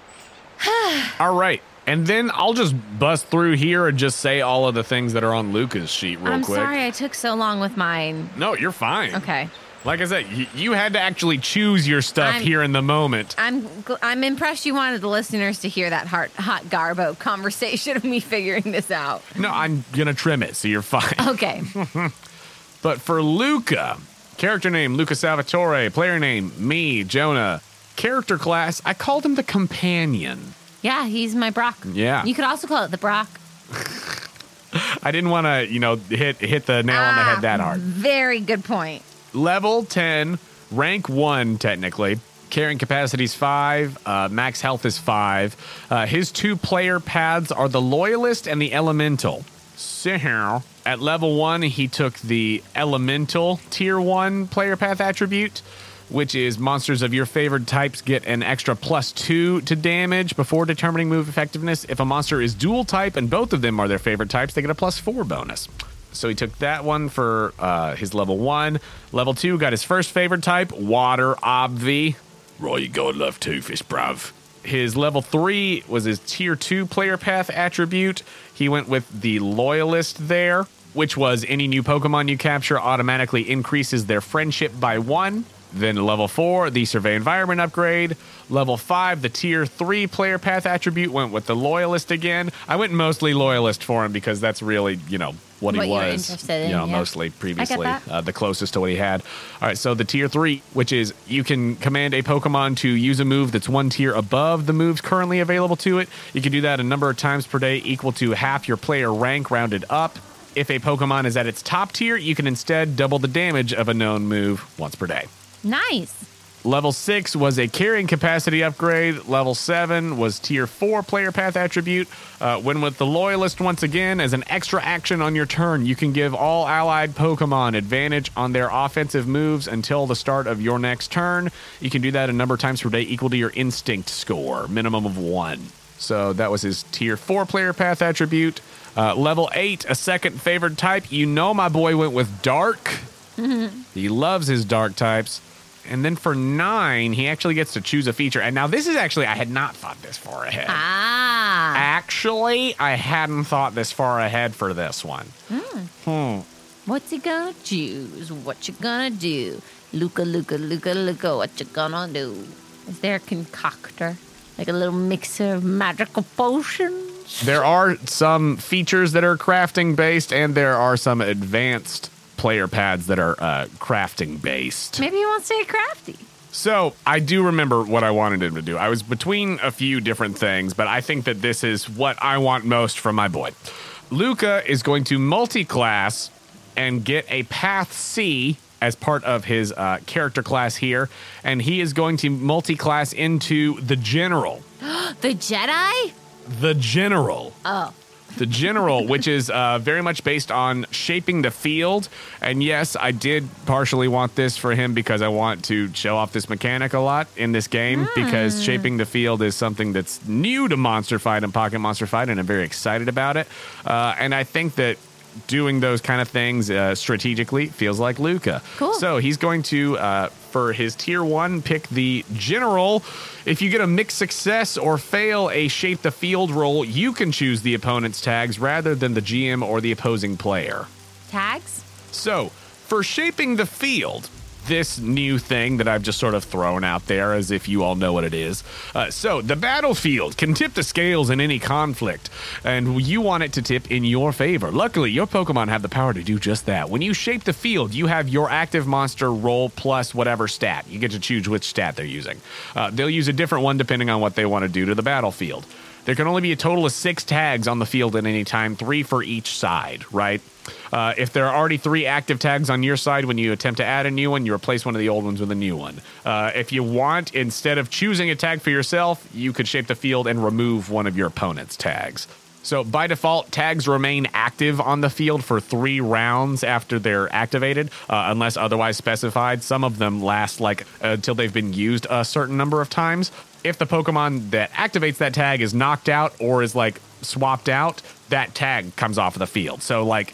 all right. And then I'll just bust through here and just say all of the things that are on Luca's sheet real I'm quick. sorry I took so long with mine. No, you're fine. Okay, Like I said, y- you had to actually choose your stuff I'm- here in the moment. I'm gl- I'm impressed you wanted the listeners to hear that hot hot Garbo conversation of me figuring this out. No, I'm gonna trim it, so you're fine. Okay, But for Luca, character name Luca Salvatore, player name me, Jonah. Character class, I called him the companion. yeah, he's my Brock. Yeah. you could also call it the Brock. I didn't want to, you know, hit hit the nail on the Ah, head that hard. Very good point. Level 10, rank 1 technically. Carrying capacity is 5, uh, max health is 5. Uh, his two player paths are the Loyalist and the Elemental. So, at level 1, he took the Elemental tier 1 player path attribute, which is monsters of your favored types get an extra plus 2 to damage before determining move effectiveness. If a monster is dual type and both of them are their favorite types, they get a plus 4 bonus. So he took that one for uh, his level one. Level two got his first favorite type, water, obvi. Right, you God love Toothless, bruv. His level three was his tier two player path attribute. He went with the loyalist there, which was any new Pokemon you capture automatically increases their friendship by one. Then level four, the survey environment upgrade. Level five, the tier three player path attribute went with the loyalist again. I went mostly loyalist for him because that's really, you know, what, What he was. interested in, you know, yeah. mostly previously uh, the closest to what he had. All right, so the tier three, which is you can command a Pokemon to use a move that's one tier above the moves currently available to it. You can do that a number of times per day, equal to half your player rank rounded up. If a Pokemon is at its top tier, you can instead double the damage of a known move once per day. Nice. Level 6 was a carrying capacity upgrade. Level 7 was tier 4 player path attribute. Uh, when with the Loyalist, once again, as an extra action on your turn, you can give all allied Pokemon advantage on their offensive moves until the start of your next turn. You can do that a number of times per day, equal to your instinct score, minimum of one. So that was his tier 4 player path attribute. Uh, level 8, a second favored type. You know my boy went with Dark. He loves his dark types. And then for nine, he actually gets to choose a feature. And now this is actually, I had not thought this far ahead. Ah. Actually, I hadn't thought this far ahead for this one. Hmm. What's he gonna choose? What you gonna do? Luca, Luca, Luca, Luca, what you gonna do? Is there a concoctor? Like a little mixer of magical potions? There are some features that are crafting based, and there are some advanced player paths that are uh, crafting based. Maybe he wants to get crafty. So I do remember what I wanted him to do. I was between a few different things, but I think that this is what I want most from my boy. Luca is going to multi-class and get a Path C as part of his uh, character class here, and he is going to multi-class into the General. The Jedi? The General. Oh. The General, which is uh, very much based on shaping the field. And yes, I did partially want this for him because I want to show off this mechanic a lot in this game because shaping the field is something that's new to Monster Fight and Pocket Monster Fight, and I'm very excited about it. Uh, and I think that doing those kind of things uh, strategically feels like Luca. Cool. So he's going to, uh, for his tier one, pick the general. If you get a mixed success or fail a shape the field roll, you can choose the opponent's tags rather than the GM or the opposing player. Tags? So, for shaping the field, this new thing that I've just sort of thrown out there as if you all know what it is. Uh, so, the battlefield can tip the scales in any conflict, and you want it to tip in your favor. Luckily, your Pokemon have the power to do just that. When you shape the field, you have your active monster roll plus whatever stat. You get to choose which stat they're using. Uh, they'll use a different one depending on what they want to do to the battlefield. There can only be a total of six tags on the field at any time, three for each side, right? Uh, if there are already three active tags on your side, when you attempt to add a new one, you replace one of the old ones with a new one. Uh, if you want, instead of choosing a tag for yourself, you could shape the field and remove one of your opponent's tags. So by default, tags remain active on the field for three rounds after they're activated, uh, unless otherwise specified. Some of them last like until they've been used a certain number of times. If the Pokemon that activates that tag is knocked out or is like swapped out, that tag comes off of the field. So like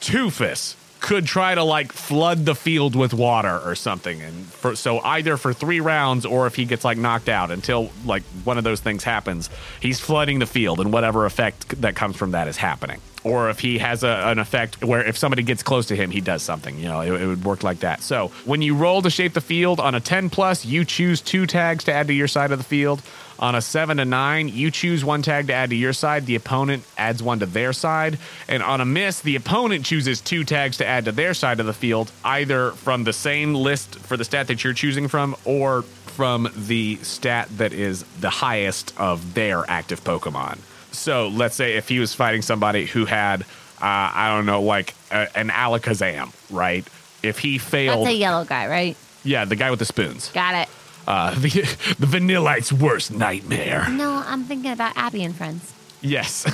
Toofus could try to like flood the field with water or something and for so either for 3 rounds or if he gets like knocked out until like one of those things happens he's flooding the field and whatever effect that comes from that is happening. Or if he has a, an effect where if somebody gets close to him he does something you know it, it would work like that. So when you roll to shape the field on a 10 plus you choose two tags to add to your side of the field on a seven to nine, you choose one tag to add to your side. The opponent adds one to their side. And on a miss, the opponent chooses two tags to add to their side of the field, either from the same list for the stat that you're choosing from or from the stat that is the highest of their active Pokemon. So let's say if he was fighting somebody who had, uh, I don't know, like a, an Alakazam, right? If he failed, That's a yellow guy, right? yeah, the guy with the spoons, Got it. Uh, the the Vanillite's worst nightmare. No, I'm thinking about Abby and friends. Yes.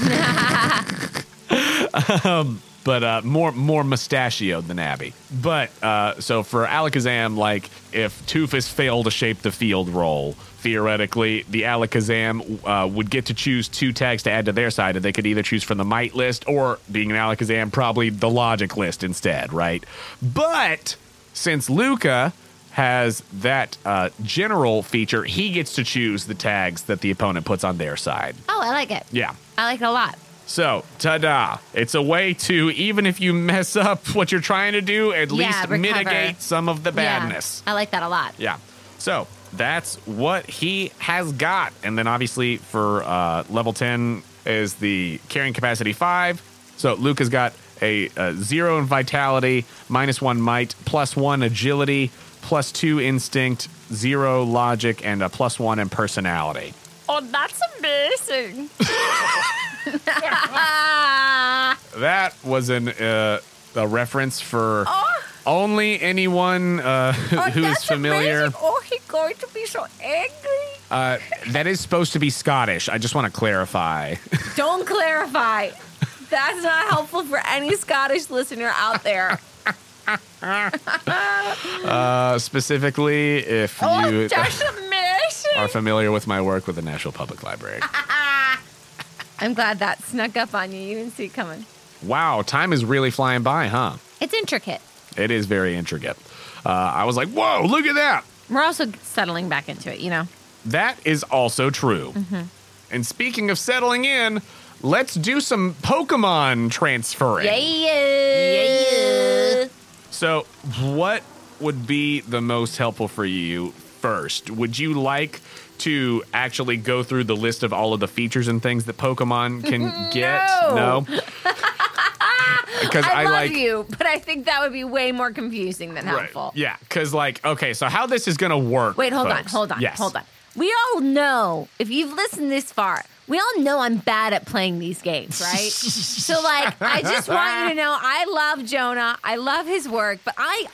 um, but uh, more more mustachioed than Abby. But uh, so for Alakazam, like if Toofus failed to shape the field roll, theoretically the Alakazam uh, would get to choose two tags to add to their side, and they could either choose from the Might list or, being an Alakazam, probably the Logic list instead, right? But since Luca has that uh, general feature, he gets to choose the tags that the opponent puts on their side. Oh, I like it. Yeah. I like it a lot. So, ta-da! It's a way to even if you mess up what you're trying to do, at Yeah, least recover. mitigate some of the Yeah, badness. I like that a lot. Yeah. So that's what he has got, and then obviously for uh, level ten is the carrying capacity five. So Luke has got a, a zero in vitality, minus one might, plus one agility, plus two instinct, zero logic, and a plus one in personality. Oh, that's amazing. That was an uh, a reference for Oh. only anyone uh, who is familiar. Oh, he's going to be so angry. Uh, that is supposed to be Scottish. I just want to clarify. Don't clarify. That's not helpful for any Scottish listener out there. Uh, specifically, if Oh, you are familiar with my work with the National Public Library. I'm glad that snuck up on you. You didn't see it coming. wow, time is really flying by, huh? It's intricate. It is very intricate. Uh, I was like, whoa, look at that. We're also settling back into it, you know? That is also true. Mm-hmm. And speaking of settling in, let's do some Pokemon transferring. Yeah. So, what would be the most helpful for you first? Would you like to actually go through the list of all of the features and things that Pokemon can get? No. Because I, I, love like you, but I think that would be way more confusing than Right. helpful. Yeah, because like, okay, so how this is gonna work? Wait, hold on, hold on, Yes. hold on. We all know, if you've listened this far, we all know I'm bad at playing these games, right? so like, I just want you to know I love Jonah. I love his work, but I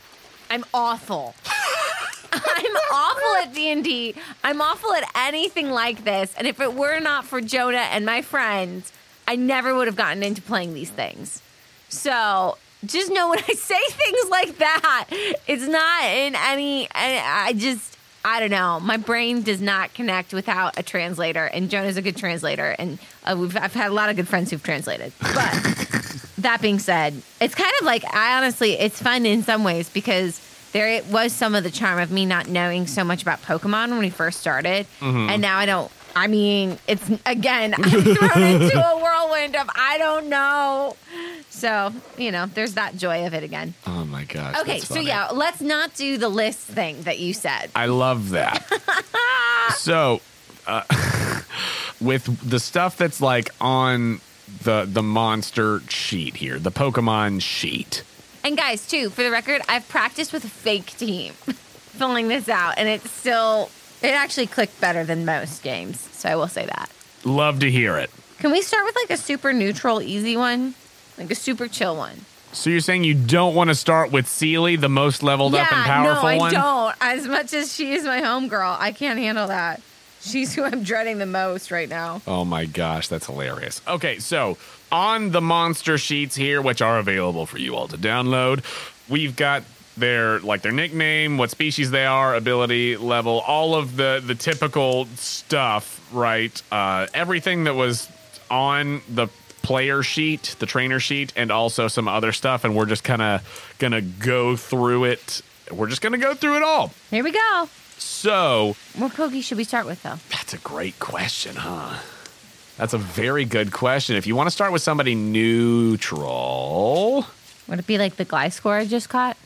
I'm awful. I'm awful at D&D. I'm awful at anything like this. And if it were not for Jonah and my friends, I never would have gotten into playing these things. So just know when I say things like that, it's not in any. I I just, I don't know. My brain does not connect without a translator, and Jonah's a good translator, and uh, we've I've had a lot of good friends who've translated. But that being said, it's kind of like I honestly, it's fun in some ways because there it was some of the charm of me not knowing so much about Pokemon when we first started, Mm-hmm. and now I don't. I mean, it's again I'm thrown into a whirlwind of I don't know. So you know, there's that joy of it again. Oh my gosh. Okay, so funny. yeah, let's not do the list thing that you said. I love that. so, uh, with the stuff that's like on the the monster sheet here, the Pokemon sheet. And guys, too, for the record, I've practiced with a fake team filling this out, and it's still it actually clicked better than most games. So I will say that. Love to hear it. Can we start with like a super neutral, easy one, like a super chill one? So you're saying you don't want to start with Sealy, the most leveled up and powerful no, I one? don't. As much as she is my homegirl, I can't handle that. She's who I'm dreading the most right now. Oh my gosh, that's hilarious. Okay, so on the monster sheets here, which are available for you all to download, we've got their like their nickname, what species they are, ability level, all of the the typical stuff, right? Uh, everything that was on the player sheet, the trainer sheet, and also some other stuff, and we're just kind of gonna go through it. We're just gonna go through it all. Here we go. So What Pokey should we start with though? that's a great question, huh? That's a very good question. If you want to start with somebody neutral, Would it be like the Gliscor I just caught,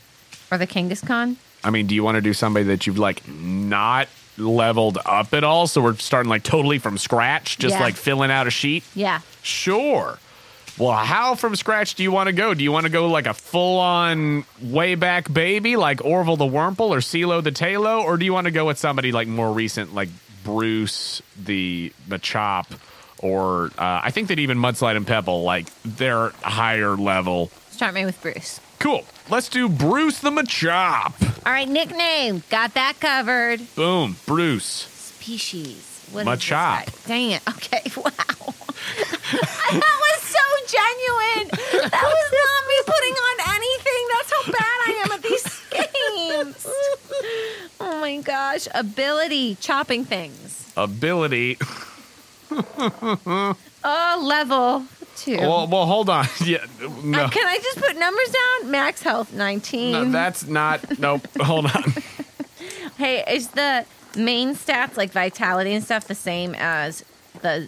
or the Kangaskhan? I mean, do you want to do somebody that you've like not leveled up at all? So we're starting like totally from scratch, just Yeah. like filling out a sheet? Yeah. Sure. Well, how from scratch do you want to go? Do you want to go like a full on way back baby like Orville the Wurmple or CeeLo the Taillow? Or do you want to go with somebody like more recent like Bruce the Machop? Or uh, I think that even Mudslide and Pebble, like they're higher level. Start me with Bruce. Cool. Let's do Bruce the Machop. All right, nickname. Got that covered. Boom. Bruce. Species. What is Machop. this guy? Dang it. Okay, wow. that was so genuine. That was not me putting on anything. That's how bad I am at these games. Oh my gosh. Ability, chopping things. Ability. Oh, level two. Well, well hold on. Yeah. No. Uh, can I just put numbers down? Max health 19. no that's not. Nope. hold on. Hey, is the main stats like vitality and stuff the same as the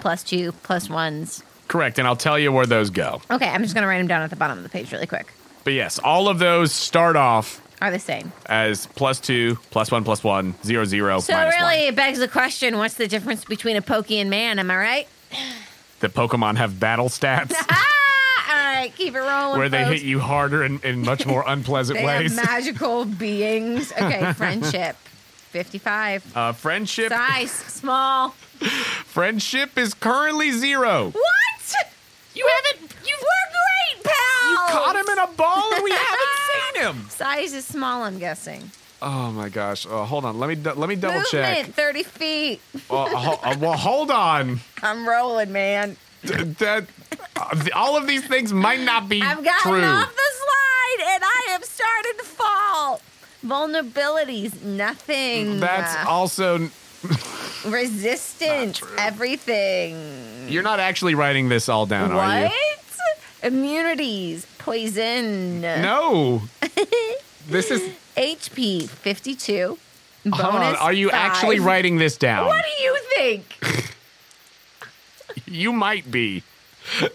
plus two, plus ones? Correct. And I'll tell you where those go. Okay, I'm just gonna write them down at the bottom of the page really quick. But yes, all of those start off Are the same. as plus two, plus one, plus one, zero, zero, So minus really, one. it begs the question: What's the difference between a pokey and man? Am I right? The Pokemon have battle stats Ah! All right, keep it rolling. where they folks. hit you harder in, in much more unpleasant They ways. have magical beings. Okay, friendship. 55. uh, friendship, Size, small. friendship is currently zero. What? You haven't. You were great, pal. You caught him in a ball and we haven't seen him. Size is small, I'm guessing. Oh my gosh! Uh, hold on, let me let me double Movement, check. 30 feet. Well, ho- uh, well, hold on. I'm rolling, man. D- that uh, all of these things might not be I've gotten true. off the slide and I have started to fall. Vulnerabilities, nothing. That's also resistance, everything. you're not actually writing this all down, are you? What? Immunities, poison. No. this is. HP 52. Bonus Hold on. Are you actually writing this down? What do you think? You might be.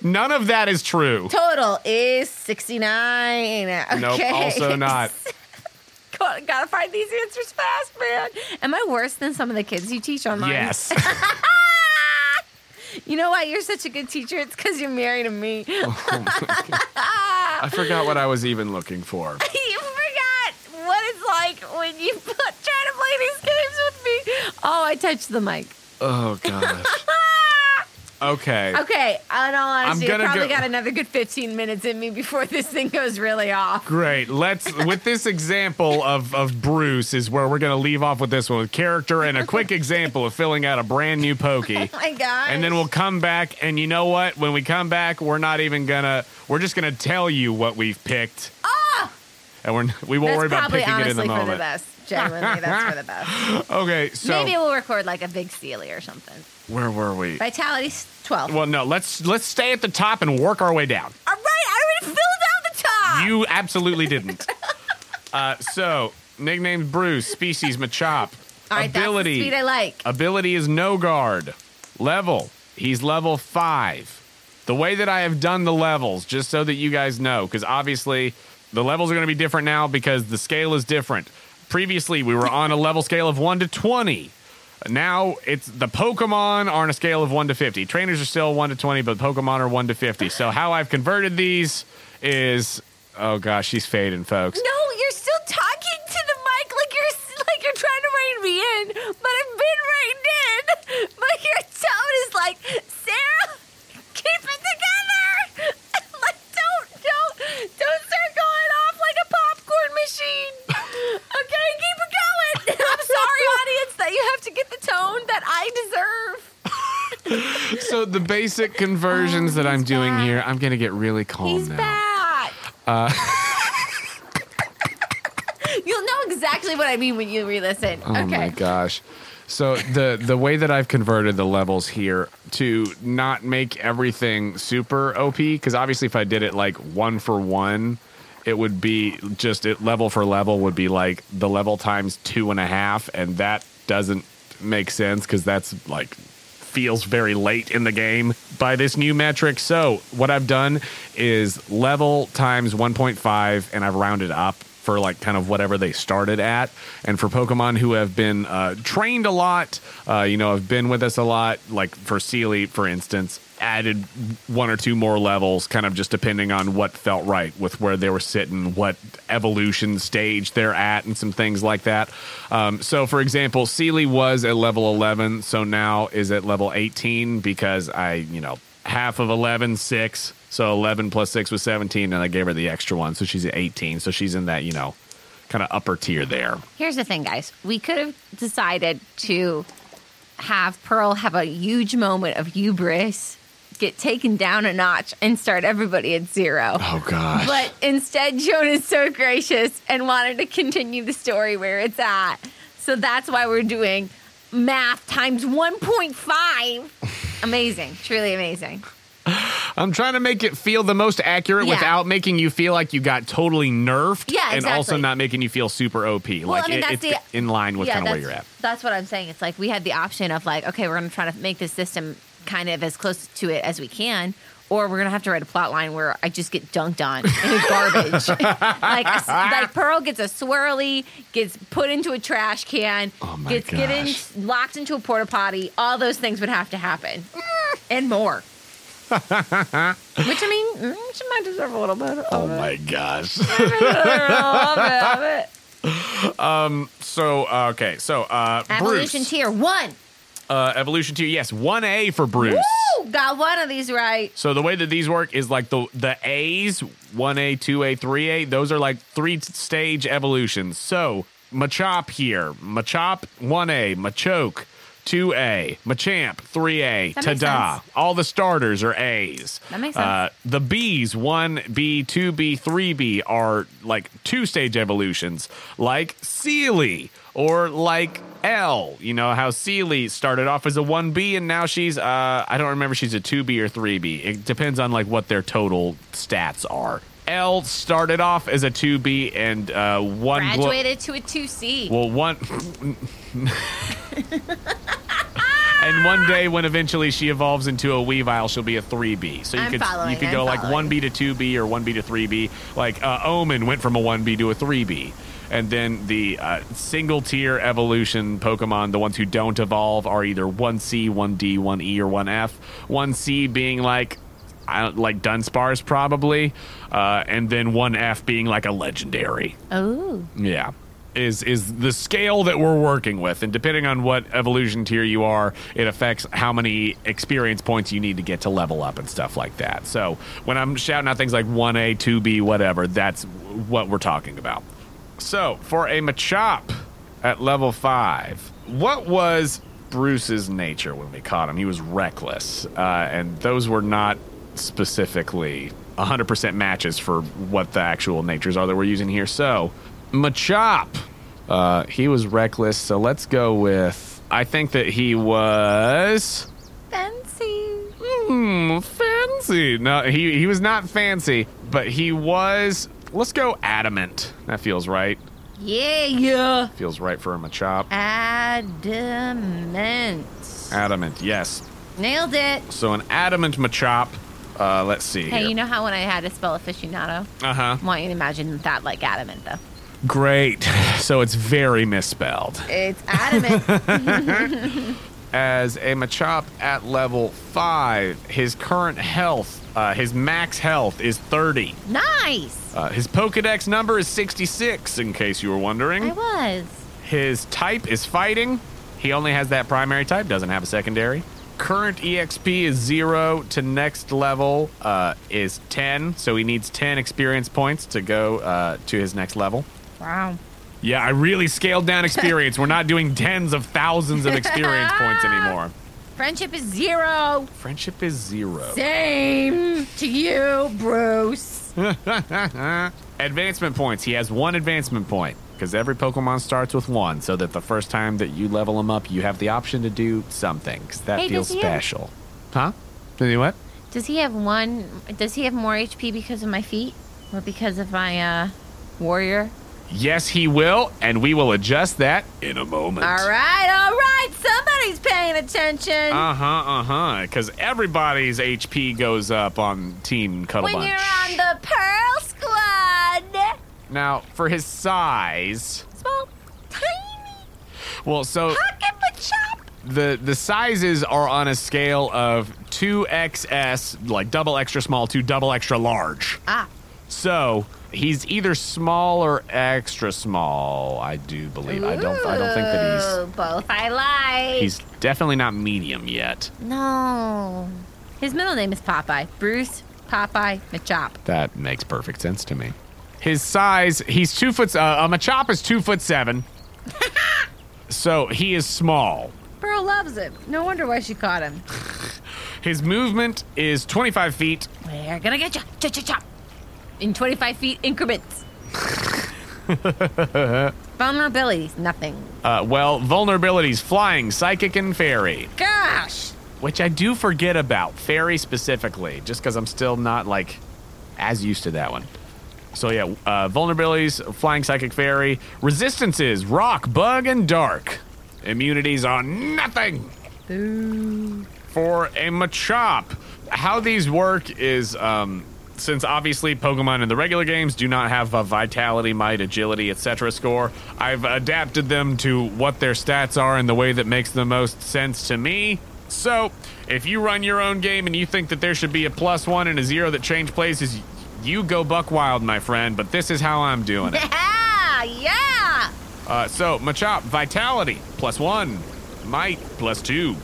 None of that is true. Total is 69. Okay. Nope. Also not. Gotta, gotta find these answers fast, man. Am I worse than some of the kids you teach online? Yes. You know why you're such a good teacher? It's because you're married to me. Oh I forgot what I was even looking for. What it's like when you put, try to play these games with me. Oh, I touched the mic. Oh gosh. Okay. Okay, in all honesty, I probably go- got another good 15 minutes in me before this thing goes really off. Great. Let's with this example of of Bruce is where we're gonna leave off with this one with character and a quick example of filling out a brand new pokey. Oh my god. And then we'll come back, and you know what? When we come back, we're not even gonna. We're just gonna tell you what we've picked! And we're we won't That's worry about probably picking it in honestly the for the best. Genuinely, that's for the best. Okay, so Maybe we'll record like a big Steely or something. where were we? Vitality's 12. Well, no, let's let's stay at the top and work our way down. All right, I already filled out the top. You absolutely didn't. uh, so nicknamed Bruce, species Machop, All right, ability that's the speed I like. ability is no guard, level he's level five. The way that I have done the levels, just so that you guys know, because obviously the levels are going to be different now because the scale is different. Previously, we were on a level scale of one to twenty. Now it's the Pokemon are on a scale of one to fifty. Trainers are still one to twenty, but Pokemon are one to fifty. So how I've converted these is oh gosh, she's fading, folks. No, you're still talking to the mic like you're like you're trying to rein me in, but I've been reined in. But your tone is like, Sarah, keep it together. like, don't, don't, don't start going off like a popcorn machine. Okay, keep it going. I'm sorry, audience, that you have to get the tone that I deserve. So the basic conversions that I'm doing back. here, I'm gonna get really calm He's now. back. Uh, You'll know exactly what I mean when you re-listen. Oh okay. my gosh. So the the way that I've converted the levels here to not make everything super OP because obviously if I did it like one for one, it would be just it level for level would be like the level times two and a half, and that doesn't make sense because that's like feels very late in the game by this new metric. So what I've done is level times 1.5, and I've rounded up for like kind of whatever they started at. And for Pokemon who have been uh, trained a lot, uh, you know, have been with us a lot, like for Sealy, for instance, added one or two more levels, kind of just depending on what felt right with where they were sitting, what evolution stage they're at, and some things like that. Um, so, for example, Sealy was at level 11, so now is at level 18 because I, you know, half of 11, six. So 11 plus six was 17, and I gave her the extra one. So she's at 18. So she's in that, you know, kind of upper tier there. Here's the thing, guys. We could have decided to have Pearl have a huge moment of hubris, get taken down a notch, and start everybody at zero. Oh, gosh. But instead, Jonah is so gracious and wanted to continue the story where it's at. So that's why we're doing math times 1.5. amazing. Truly amazing. I'm trying to make it feel the most accurate Yeah. without making you feel like you got totally nerfed. Yeah, exactly. And also not making you feel super OP. like I mean, it- that's it's the- in line with Yeah, kind of where you're at. That's what I'm saying. It's like we had the option of like, okay, we're going to try to make this system kind of as close to it as we can, or we're to have to write a plot line where I just get dunked on in garbage. like, like Pearl gets a swirly, gets put into a trash can, Oh gets gosh. locked into a porta potty. All those things would have to happen, and more. Which I mean, mm, she might deserve a little bit. Oh Of it. my gosh. Bit of it. so, uh, okay. So, uh, Evolution Bruce. tier one. Uh, evolution tier. Yes, 1A for Bruce. Woo! Got one of these right. So the way that these work is like the the A's, 1A, 2A, 3A, those are like three stage evolutions. So Machop here, Machop 1A, Machoke 2A, Machamp 3A, That makes Tada. sense. All the starters are A's. That makes Uh, the B's, 1B, 2B, 3B are like two stage evolutions, like Sealy or like L. You know how Sealy started off as a 1B and now she's, uh, I don't remember she's a 2B or 3B. It depends on like what their total stats are. L started off as a 2B and uh, one glo- Graduated to a 2C. well, one. and one day, when eventually she evolves into a Weavile, she'll be a 3B. So you I'm could following, you could I'm go like 1B to 2B or 1B to 3B. Like uh, Omen went from a 1B to a 3B. And then the uh, single tier evolution Pokemon, the ones who don't evolve, are either 1C, 1D, 1E, or 1F. 1C being like I don't, like Dunsparce probably, uh, and then 1F being like a legendary. Oh. Yeah. Is is the scale that we're working with, and depending on what evolution tier you are, it affects how many experience points you need to get to level up and stuff like that. So when I'm shouting out things like one A, two B, whatever, that's what we're talking about. So for a Machop at level five, what was Bruce's nature when we caught him? He was reckless, uh, and those were not specifically 100% matches for what the actual natures are that we're using here. So, Machop, uh, he was reckless. So let's go with. I think that he was. Fancy. Hmm, fancy. No, he he was not fancy, but he was. Let's go adamant. That feels right. Yeah, yeah. Feels right for a Machop. Adamant. Adamant, yes. Nailed it. So an adamant Machop. Uh, let's see. Hey, here. you know how when I had to spell aficionado? Uh huh. I want you to imagine that like adamant, though. Great. So it's very misspelled. It's adamant. As a Machop at level five, his current health, uh, his max health is 30. nice. Uh, his Pokedex number is 66, in case you were wondering. I was. His type is fighting. He only has that primary type, doesn't have a secondary. Current EXP is zero to next level uh, is 10, so he needs 10 experience points to go uh, to his next level. Wow. Yeah, I really scaled down experience. We're not doing tens of thousands of experience points anymore. Friendship is zero. Friendship is zero. Same to you, Bruce. advancement points. He has one advancement point because every Pokemon starts with one, so that the first time that you level him up, you have the option to do something. 'cause that Hey, feels does he have- special. Huh? Does he what? Does he have one? Does he have more HP because of my feet, or because of my uh, warrior? Yes, he will, and we will adjust that in a moment. All right, all right. Somebody's paying attention. Uh huh, uh huh. Because everybody's HP goes up on Team Cuddle when you're on the Pearl Squad. now, for his size, Small, tiny, well, so pocket the the sizes are on a scale of 2XS, like double extra small, to double extra large. Ah. So he's either small or extra small. I do believe. I don't. I don't think that Ooh, both I like. he's. He's definitely not medium yet. no. His middle name is Popeye. Bruce Popeye Machop. That makes perfect sense to me. His size. He's two foot. Uh, a Machop is two foot seven. so he is small. Pearl loves him. No wonder why she caught him. His movement is 25 feet. We're gonna get you. Chop, chop, chop. In 25 feet increments. Vulnerabilities, nothing. Uh, well, vulnerabilities: flying, psychic, and fairy. Gosh! which I do forget about fairy specifically, just because I'm still not like as used to that one. So yeah, uh, vulnerabilities: flying, psychic, fairy. Resistances: rock, bug, and dark. Immunities on nothing. Ooh. For a Machop, how these work is um, since obviously Pokemon in the regular games do not have a vitality, might, agility, etc. score, I've adapted them to what their stats are in the way that makes the most sense to me. So, if you run your own game and you think that there should be a plus one and a zero that change places, you go buck wild, my friend. But this is how I'm doing it. Yeah! Yeah! Uh, so, Machop, Vitality, plus one. Might, plus two.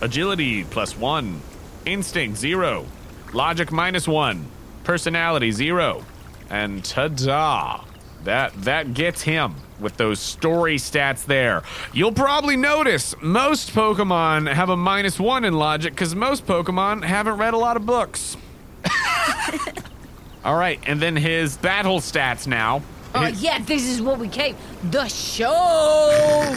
Agility, plus one. Instinct, zero. Logic, minus one. Personality, zero. And ta-da! That, that gets him with those story stats there. You'll probably notice most Pokemon have a minus one in logic because most Pokemon haven't read a lot of books. All right, and then his battle stats now. Oh, His- yeah, this is what we came. The show!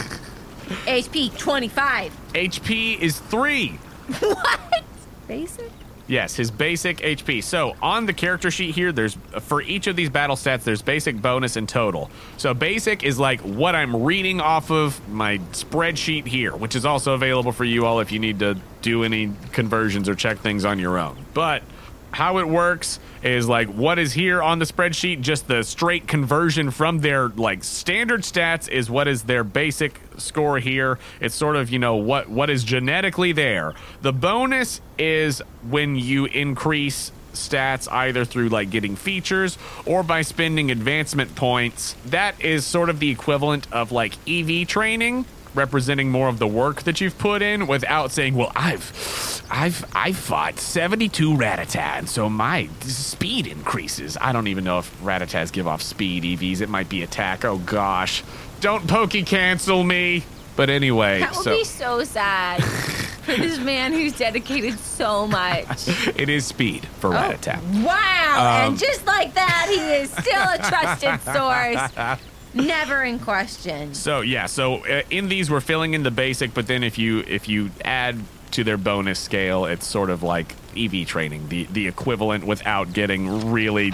HP 25. HP is three. What? Basic? Yes, his basic HP. So on the character sheet here, there's for each of these battle stats, there's basic, bonus, and total. So basic is like what I'm reading off of my spreadsheet here, which is also available for you all if you need to do any conversions or check things on your own. But how it works is like what is here on the spreadsheet just the straight conversion from their like standard stats is what is their basic score here. It's sort of you know what what is genetically there. The bonus is when you increase stats either through like getting features or by spending advancement points. That is sort of the equivalent of like ev training representing more of the work that you've put in without saying, "Well, I've, I've, I fought seventy-two Rattatas, so my speed increases." I don't even know if Rattatas give off speed EVs. It might be attack. Oh gosh, don't pokey cancel me. But anyway, That would so be so sad for this man who's dedicated so much. it is speed for Rattata. Wow! Um, and just like that, he is still a trusted source. Never in question. So yeah, so uh, in these we're filling in the basic, but then if you if you add to their bonus scale, it's sort of like EV training, the the equivalent without getting really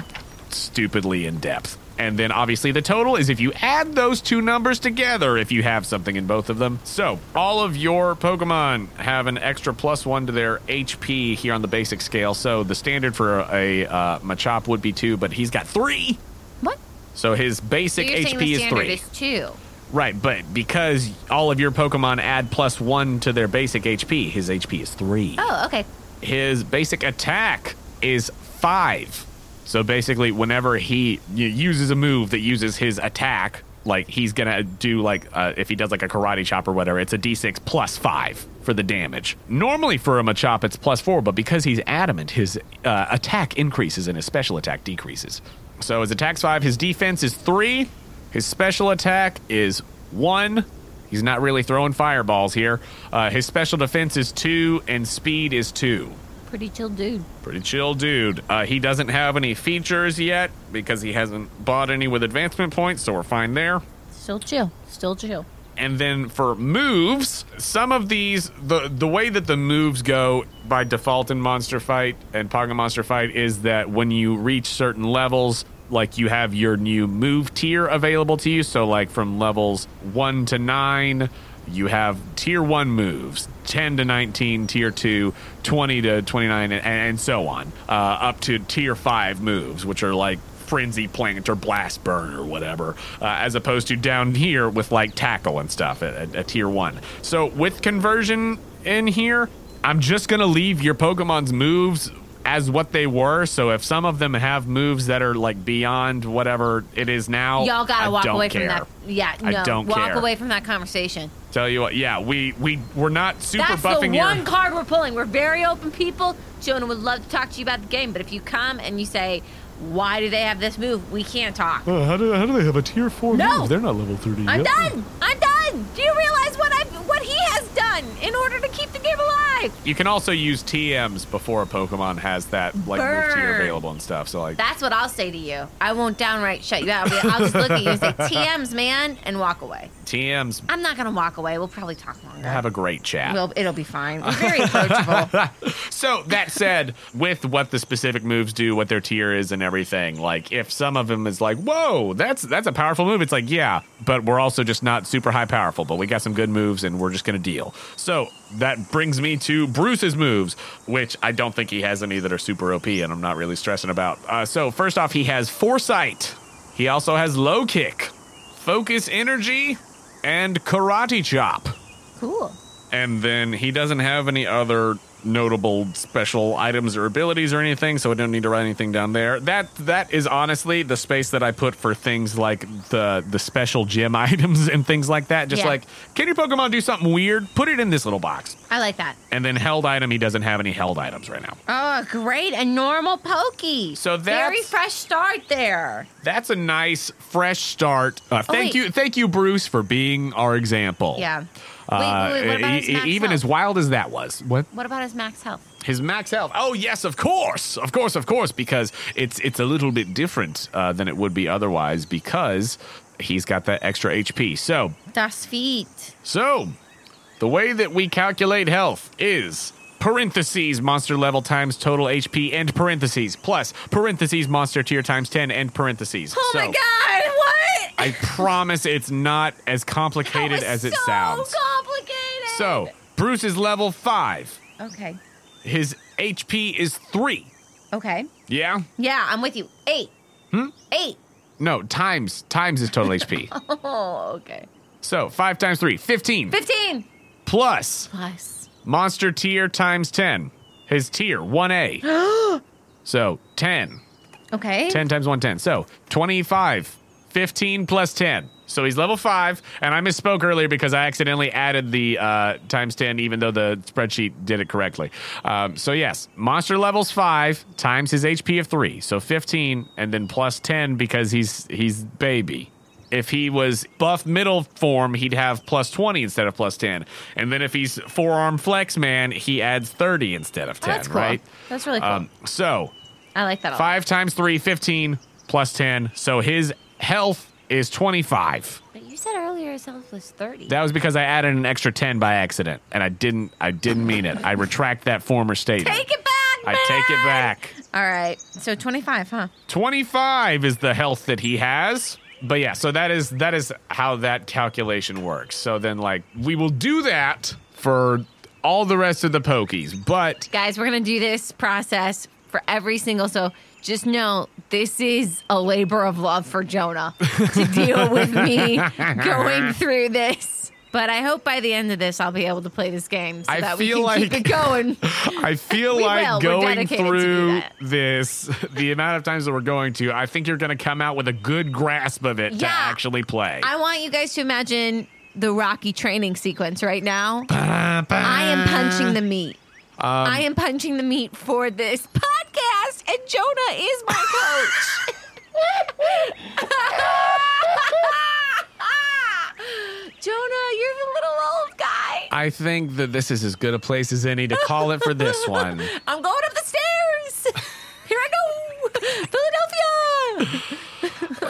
stupidly in depth. And then obviously the total is if you add those two numbers together, if you have something in both of them. So all of your Pokemon have an extra plus one to their HP here on the basic scale. So the standard for a uh, Machop would be two, but he's got three. What? So his basic you're HP is three. is two. Right, but because all of your Pokemon add plus one to their basic HP, his HP is three. Oh, okay. His basic attack is five. So basically, whenever he uses a move that uses his attack, like he's gonna do like uh, if he does like a karate chop or whatever, it's a d6 plus five for the damage. Normally for a Machop, it's plus four, but because he's adamant, his uh, attack increases and his special attack decreases. So his attack's five, his defense is three, his special attack is one. He's not really throwing fireballs here. Uh, his special defense is two, and speed is two. Pretty chill dude. Pretty chill dude. Uh, he doesn't have any features yet because he hasn't bought any with advancement points, so we're fine there. Still chill. Still chill. And then for moves, some of these the the way that the moves go by default in Monster Fight and Pokemon Monster Fight is that when you reach certain levels, like you have your new move tier available to you. So like from levels one to nine, you have tier one moves, 10 to 19, tier two, 20 to 29, and, and so on, uh, up to tier five moves, which are like frenzy plant or blast burn or whatever, uh, as opposed to down here with like tackle and stuff at, at, at tier one. So with conversion in here, I'm just gonna leave your Pokemon's moves as what they were. So if some of them have moves that are like beyond whatever it is now, Y'all gotta I walk away care. from that. Yeah, I don't walk care. away from that conversation. Tell you what, yeah, we we we're not super That's buffing the your. one card we're pulling. We're very open people. Jonah would love to talk to you about the game, but if you come and you say, "Why do they have this move?" We can't talk. Uh, how, do, how do they have a tier four No! move? They're not level 30 I'm yet. done. I'm done. Do you realize what I what he has done in order to keep the game alive? You can also use TMs before a Pokemon has that like move tier available and stuff. So like That's what I'll say to you. I won't downright shut you out. I'll, I'll just look at you and say, "TMs, man," and walk away. TMs I'm not gonna walk away. We'll probably talk longer. have a great chat. We'll, it'll be fine. We're very approachable. So that said, with what the specific moves do, what their tier is, and everything, like if some of them is like, "Whoa, that's that's a powerful move," it's like, yeah, but we're also just not super high powerful, but we got some good moves, and we're just gonna deal. So that brings me to Bruce's moves, which I don't think he has any that are super OP, and I'm not really stressing about. Uh, so first off, he has Foresight. He also has Low Kick, Focus Energy, and Karate Chop. cool. And then he doesn't have any other notable special items or abilities or anything, so I don't need to write anything down there. That that is honestly the space that I put for things like the the special gym items and things like that. Just Yeah. like, can your Pokemon do something weird? Put it in this little box. I like that. And then held item, he doesn't have any held items right now. Oh, great. A normal pokey. So that's Very fresh start there. That's a nice fresh start. Uh, thank wait. you, thank you, Bruce, for being our example. Yeah. Uh, wait, wait, what about his e- max even health? as wild as that was. What? What about his max health? His max health. Oh yes, of course, of course, of course, because it's it's a little bit different uh, than it would be otherwise because he's got that extra HP. So Das feet. so the way that we calculate health is parentheses monster level times total HP and parentheses plus parentheses monster tier times ten and parentheses. Oh so my god, what? I promise it's not as complicated as it so sounds. complicated. So Bruce is level five. Okay. His HP is three. Okay. Yeah. Yeah, I'm with you. Eight. Hmm? Eight. No, times times is total HP. Oh, okay. So five times three, 15. 15 Plus plus. monster tier times 10. His tier, 1A. so 10. Okay. 10 times 110. So 25. 15 plus 10. So he's level 5. And I misspoke earlier because I accidentally added the uh, times 10, even though the spreadsheet did it correctly. Um, so, yes, monster levels 5 times his HP of 3. So 15 and then plus 10 because he's he's baby. If he was buff middle form, he'd have plus 20 instead of plus 10. And then if he's forearm flex man, he adds 30 instead of 10, Oh, that's cool. right? That's really cool. Um, so I like that a lot. 5 times 3, 15 plus 10. So his health is 25. But you said earlier his health was 30. That was because I added an extra 10 by accident and I didn't I didn't mean it. I retract that former statement. take it back, I take it back. All right. So 25, huh? 25 is the health that he has. But yeah, so that is that is how that calculation works. So then like we will do that for all the rest of the pokies. But Guys, we're going to do this process for every single. So just know this is a labor of love for Jonah to deal with me going through this. But I hope by the end of this, I'll be able to play this game so I that we can keep it going. I feel like will. Going dedicated to do through this, the amount of times that we're going to, I think you're going to come out with a good grasp of it to actually play. I want you guys to imagine the Rocky training sequence right now. I am punching the meat. Um, I am punching the meat for this podcast, and Jonah is my coach. Jonah, you're the little old guy. I think that this is as good a place as any to call it for this one. I'm going up the stairs. Here I go. Philadelphia.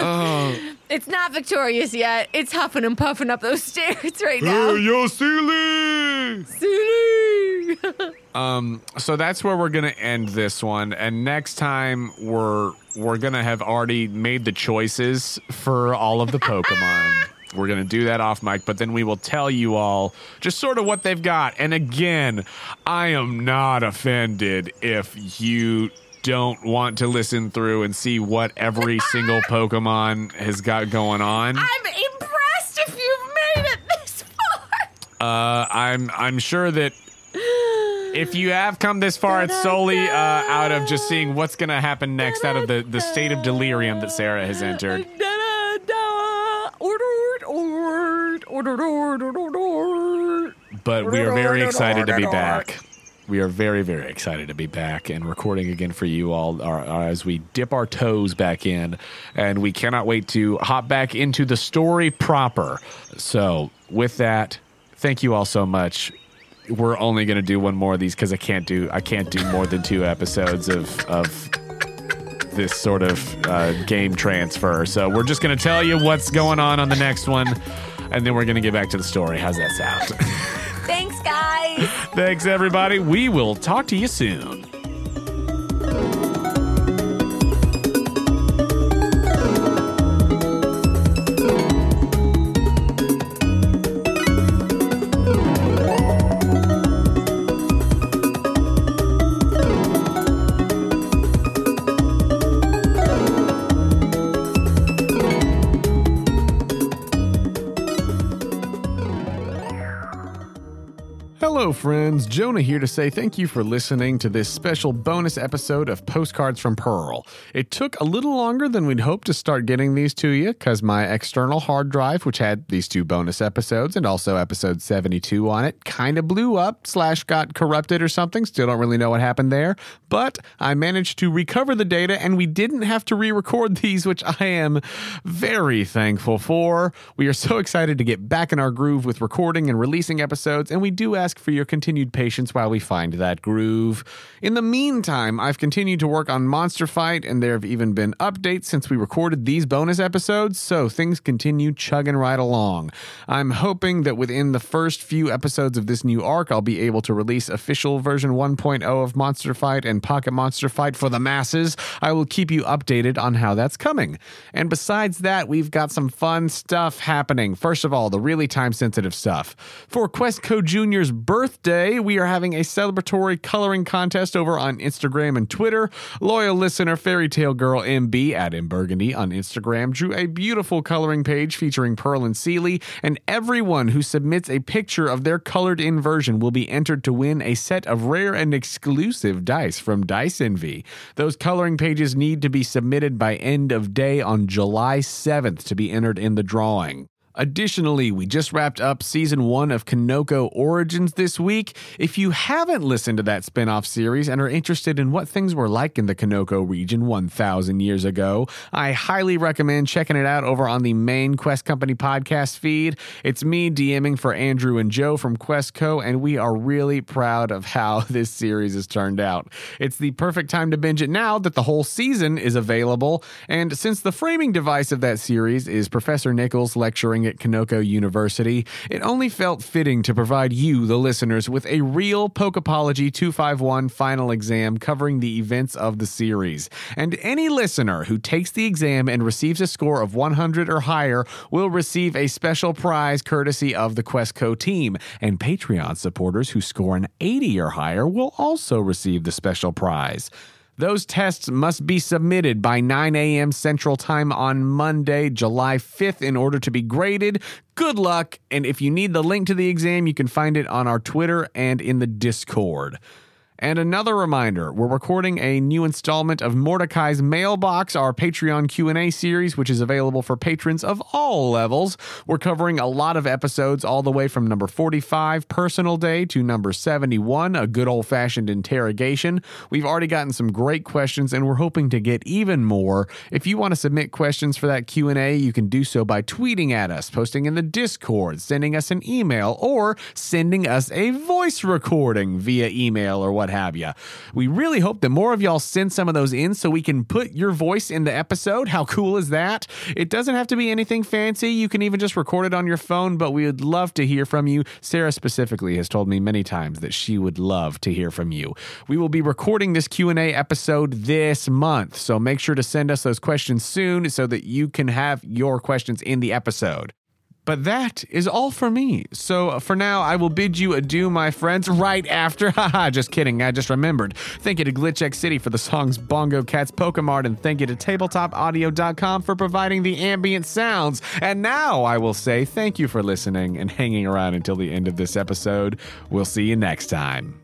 Oh, It's not victorious yet. It's huffing and puffing up those stairs right now. Hey, yo, silly! Silly. Um, so that's where we're gonna end this one, and next time we're we're gonna have already made the choices for all of the Pokemon. we're gonna do that off mic, but then we will tell you all just sort of what they've got. And again, I am not offended if you don't want to listen through and see what every single Pokemon has got going on. I'm impressed if you've made it this far. Uh, I'm I'm sure that if you have come this far, it's solely uh, out of just seeing what's going to happen next, out of the, the state of delirium that Sarah has entered. But we are very excited to be back. We are very, very excited to be back and recording again for you all uh, uh, as we dip our toes back in. And we cannot wait to hop back into the story proper. So, with that, thank you all so much. We're only going to do one more of these because I can't do I can't do more than two episodes of of this sort of uh, game transfer. So we're just going to tell you what's going on on the next one, and then we're going to get back to the story. How's that sound? Thanks, guys. Thanks, everybody. We will talk to you soon. Friends. Jonah here to say thank you for listening to this special bonus episode of Postcards from Pearl. It took a little longer than we'd hoped to start getting these to you because my external hard drive, which had these two bonus episodes and also episode 72 on it, kind of blew up slash got corrupted or something. Still don't really know what happened there, but I managed to recover the data and we didn't have to re record these, which I am very thankful for. We are so excited to get back in our groove with recording and releasing episodes, and we do ask for your continued patience while we find that groove. In the meantime, I've continued to work on Monster Fight, and there have even been updates since we recorded these bonus episodes, so things continue chugging right along. I'm hoping that within the first few episodes of this new arc, I'll be able to release official version 1.0 of Monster Fight and Pocket Monster Fight for the masses. I will keep you updated on how that's coming. And besides that, we've got some fun stuff happening. First of all, the really time sensitive stuff. For Questco Jr.'s birthday, we are having a celebratory coloring contest over on Instagram and Twitter. Loyal listener Fairy Tale Girl MB at In Burgundy on Instagram drew a beautiful coloring page featuring Pearl and Sealy, and everyone who submits a picture of their colored in version will be entered to win a set of rare and exclusive dice from Dice Envy. Those coloring pages need to be submitted by end of day on July 7th to be entered in the drawing. Additionally, we just wrapped up season one of Kanoko Origins this week. If you haven't listened to that spin off series and are interested in what things were like in the Kanoko region 1,000 years ago, I highly recommend checking it out over on the main Quest Company podcast feed. It's me DMing for Andrew and Joe from Questco, and we are really proud of how this series has turned out. It's the perfect time to binge it now that the whole season is available, and since the framing device of that series is Professor Nichols lecturing at Kanoko University, it only felt fitting to provide you, the listeners, with a real Pokepology 251 final exam covering the events of the series. And any listener who takes the exam and receives a score of 100 or higher will receive a special prize courtesy of the Questco team. And Patreon supporters who score an 80 or higher will also receive the special prize. Those tests must be submitted by 9 a.m. Central Time on Monday, July 5th, in order to be graded. Good luck, and if you need the link to the exam, you can find it on our Twitter and in the Discord. And another reminder, we're recording a new installment of Mordecai's Mailbox, our Patreon Q&A series, which is available for patrons of all levels. We're covering a lot of episodes all the way from number 45, Personal Day, to number 71, a good old-fashioned interrogation. We've already gotten some great questions and we're hoping to get even more. If you want to submit questions for that Q&A, you can do so by tweeting at us, posting in the Discord, sending us an email, or sending us a voice recording via email or what have you. We really hope that more of y'all send some of those in so we can put your voice in the episode. How cool is that? It doesn't have to be anything fancy. You can even just record it on your phone, but we would love to hear from you. Sarah specifically has told me many times that she would love to hear from you. We will be recording this Q&A episode this month, so make sure to send us those questions soon so that you can have your questions in the episode. But that is all for me. So uh, for now, I will bid you adieu, my friends, right after. Haha, just kidding. I just remembered. Thank you to Glitch City for the songs Bongo Cats Pokemart, and thank you to TabletopAudio.com for providing the ambient sounds. And now I will say thank you for listening and hanging around until the end of this episode. We'll see you next time.